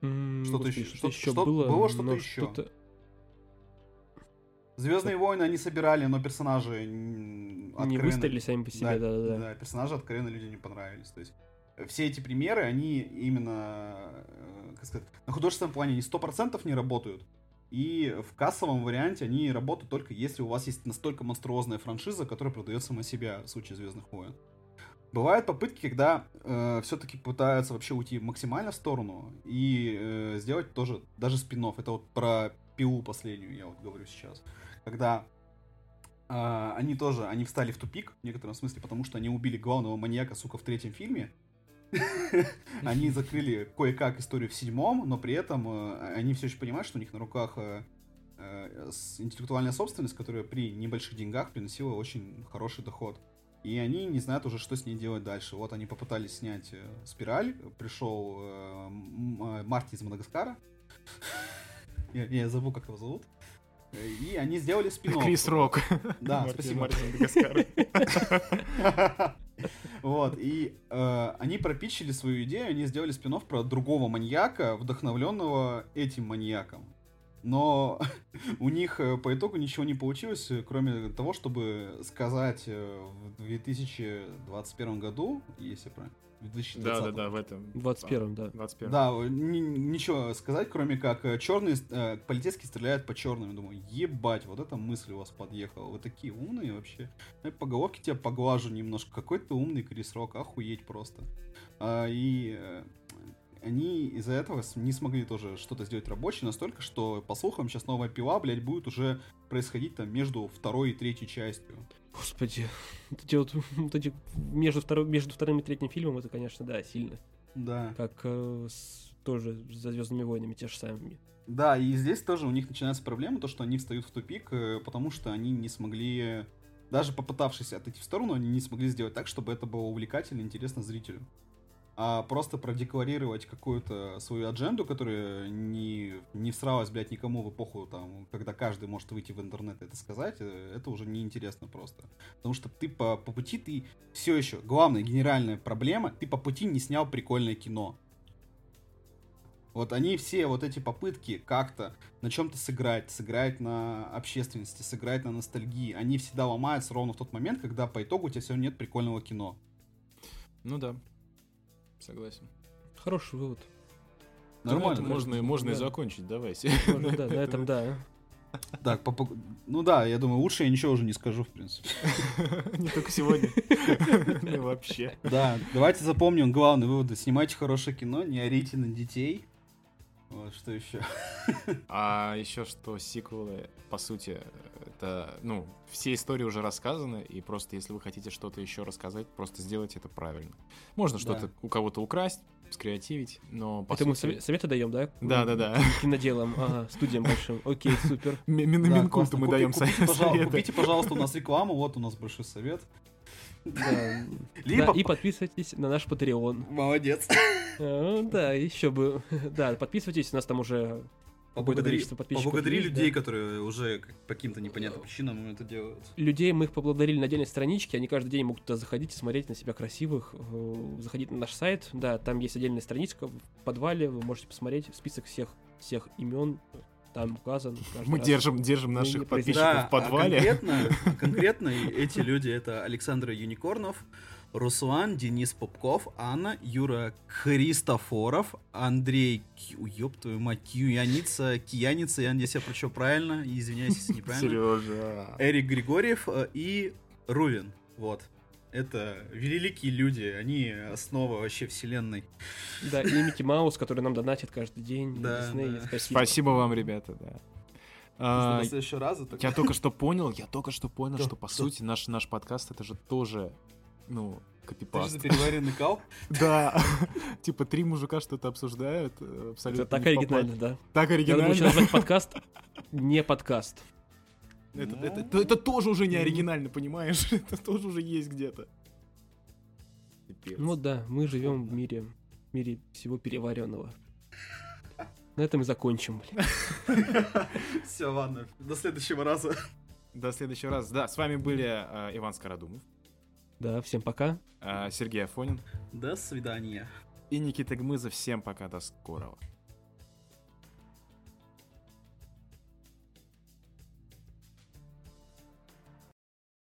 Что-то еще- что- еще что- было. было что-то еще. что-то- Звездные войны они собирали, но персонажи м, Не откровенно- выстрелили сами по себе, да-да-да. Да, персонажи откровенно людям не понравились. То есть э, все эти примеры, они именно, э, как сказать, на художественном плане не 100% не работают. И в кассовом варианте они работают только если у вас есть настолько монструозная франшиза, которая продает сама себя в случае Звездных войн. Бывают попытки, когда все-таки пытаются вообще уйти максимально в сторону и э, сделать тоже даже спин Это вот про пилу последнюю я вот говорю сейчас. Когда а, они тоже, они встали в тупик в некотором смысле, потому что они убили главного маньяка, сука, в третьем фильме. Они закрыли кое-как историю в седьмом, но при этом э, они все еще понимают, что у них на руках э, э, интеллектуальная собственность, которая при небольших деньгах приносила очень хороший доход. И они не знают уже, что с ней делать дальше. Вот они попытались снять спираль. Пришел Марти из Мадагаскара. Я, я забыл, как его зовут. И они сделали спин Крис Рок. Да, спасибо. Вот, и э, они пропичили свою идею, они сделали спин про другого маньяка, вдохновленного этим маньяком. Но у них э, по итогу ничего не получилось, кроме того, чтобы сказать э, в 2021 году, если правильно, 2020. Да, да, да, в этом. 21 да. 21 Да, ничего сказать, кроме как э, черные, э, полицейские стреляют по черным. Думаю, ебать, вот эта мысль у вас подъехала. Вы такие умные вообще. Я по головке тебя поглажу немножко. Какой ты умный, Крис Рок, охуеть просто. А, и э, они из-за этого не смогли тоже что-то сделать рабочее настолько, что, по слухам, сейчас новая пила, блядь, будет уже происходить там между второй и третьей частью. Господи, вот эти вот, вот эти между, второй, между вторым и третьим фильмом, это, конечно, да, сильно. Да. Как э, с, тоже за Звездными войнами те же самыми. Да, и здесь тоже у них начинается проблема, то, что они встают в тупик, э, потому что они не смогли, даже попытавшись отойти в сторону, они не смогли сделать так, чтобы это было увлекательно и интересно зрителю а просто продекларировать какую-то свою адженду, которая не, не всралась, блядь, никому в эпоху, там, когда каждый может выйти в интернет и это сказать, э, это уже неинтересно просто. Потому что ты по, по пути, ты все еще, главная генеральная проблема, ты по пути не снял прикольное кино. Вот они все вот эти попытки как-то на чем-то сыграть, сыграть на общественности, сыграть на ностальгии, они всегда ломаются ровно в тот момент, когда по итогу у тебя все нет прикольного кино. Ну да, Согласен. Хороший вывод. Нормально. Можно, можно да. и закончить, давайте. Можно, да, на этом да. Так, по, ну да, я думаю, лучше я ничего уже не скажу, в принципе. Не только сегодня. Вообще. Да, давайте запомним главный вывод. Снимайте хорошее кино, не орите на детей. Вот, что еще? А еще что сиквелы, по сути, это, ну, все истории уже рассказаны, и просто если вы хотите что-то еще рассказать, просто сделайте это правильно. Можно что-то да. у кого-то украсть, скреативить, но по Это сути... мы советы даем, да? Да, да, да. Киноделам, ага, студиям большим. Окей, супер. Минкульту мы даем советы. Купите, пожалуйста, у нас рекламу, вот у нас большой совет. Да. Либо... да, и подписывайтесь на наш Patreon. Молодец. А, да, еще бы. Да, подписывайтесь, у нас там уже Поблагодари, поблагодари есть, людей, да? которые уже по каким-то непонятным причинам это делают. Людей мы их поблагодарили на отдельной страничке, они каждый день могут туда заходить и смотреть на себя красивых, э, заходить на наш сайт, да, там есть отдельная страничка в подвале, вы можете посмотреть список всех, всех имен, там указан. Мы раз. держим, держим наших подписчиков да, в подвале. А конкретно, конкретно эти люди это Александр Юникорнов, Руслан, Денис Попков, Анна, Юра Христофоров, Андрей, ёб твою мать, Кьюяница, Кияница, я надеюсь, я прочел правильно, извиняюсь, если неправильно. Сережа. Эрик Григорьев э, и Рувин, вот. Это великие люди, они основа вообще вселенной. Да, и Микки Маус, который нам донатит каждый день. Да, Дисней, да. Спасибо. спасибо вам, ребята, да. А, следующего раза. Я только что понял, я только что понял, что, по сути наш наш подкаст это же тоже ну, копипаст. Это переваренный кал? Да. Типа три мужика что-то обсуждают. Э, абсолютно Это так оригинально, да? Так оригинально. Я назвать подкаст не подкаст. Это, это, это, это тоже уже не оригинально, понимаешь? Это тоже уже есть где-то. Ну да, мы живем в мире, в мире всего переваренного. На этом и закончим. Все, ладно. До следующего раза. До следующего раза. Да, с вами были э, Иван Скородумов. Да, всем пока. А, Сергей Афонин. До свидания. И Никита Гмызов. Всем пока, до скорого.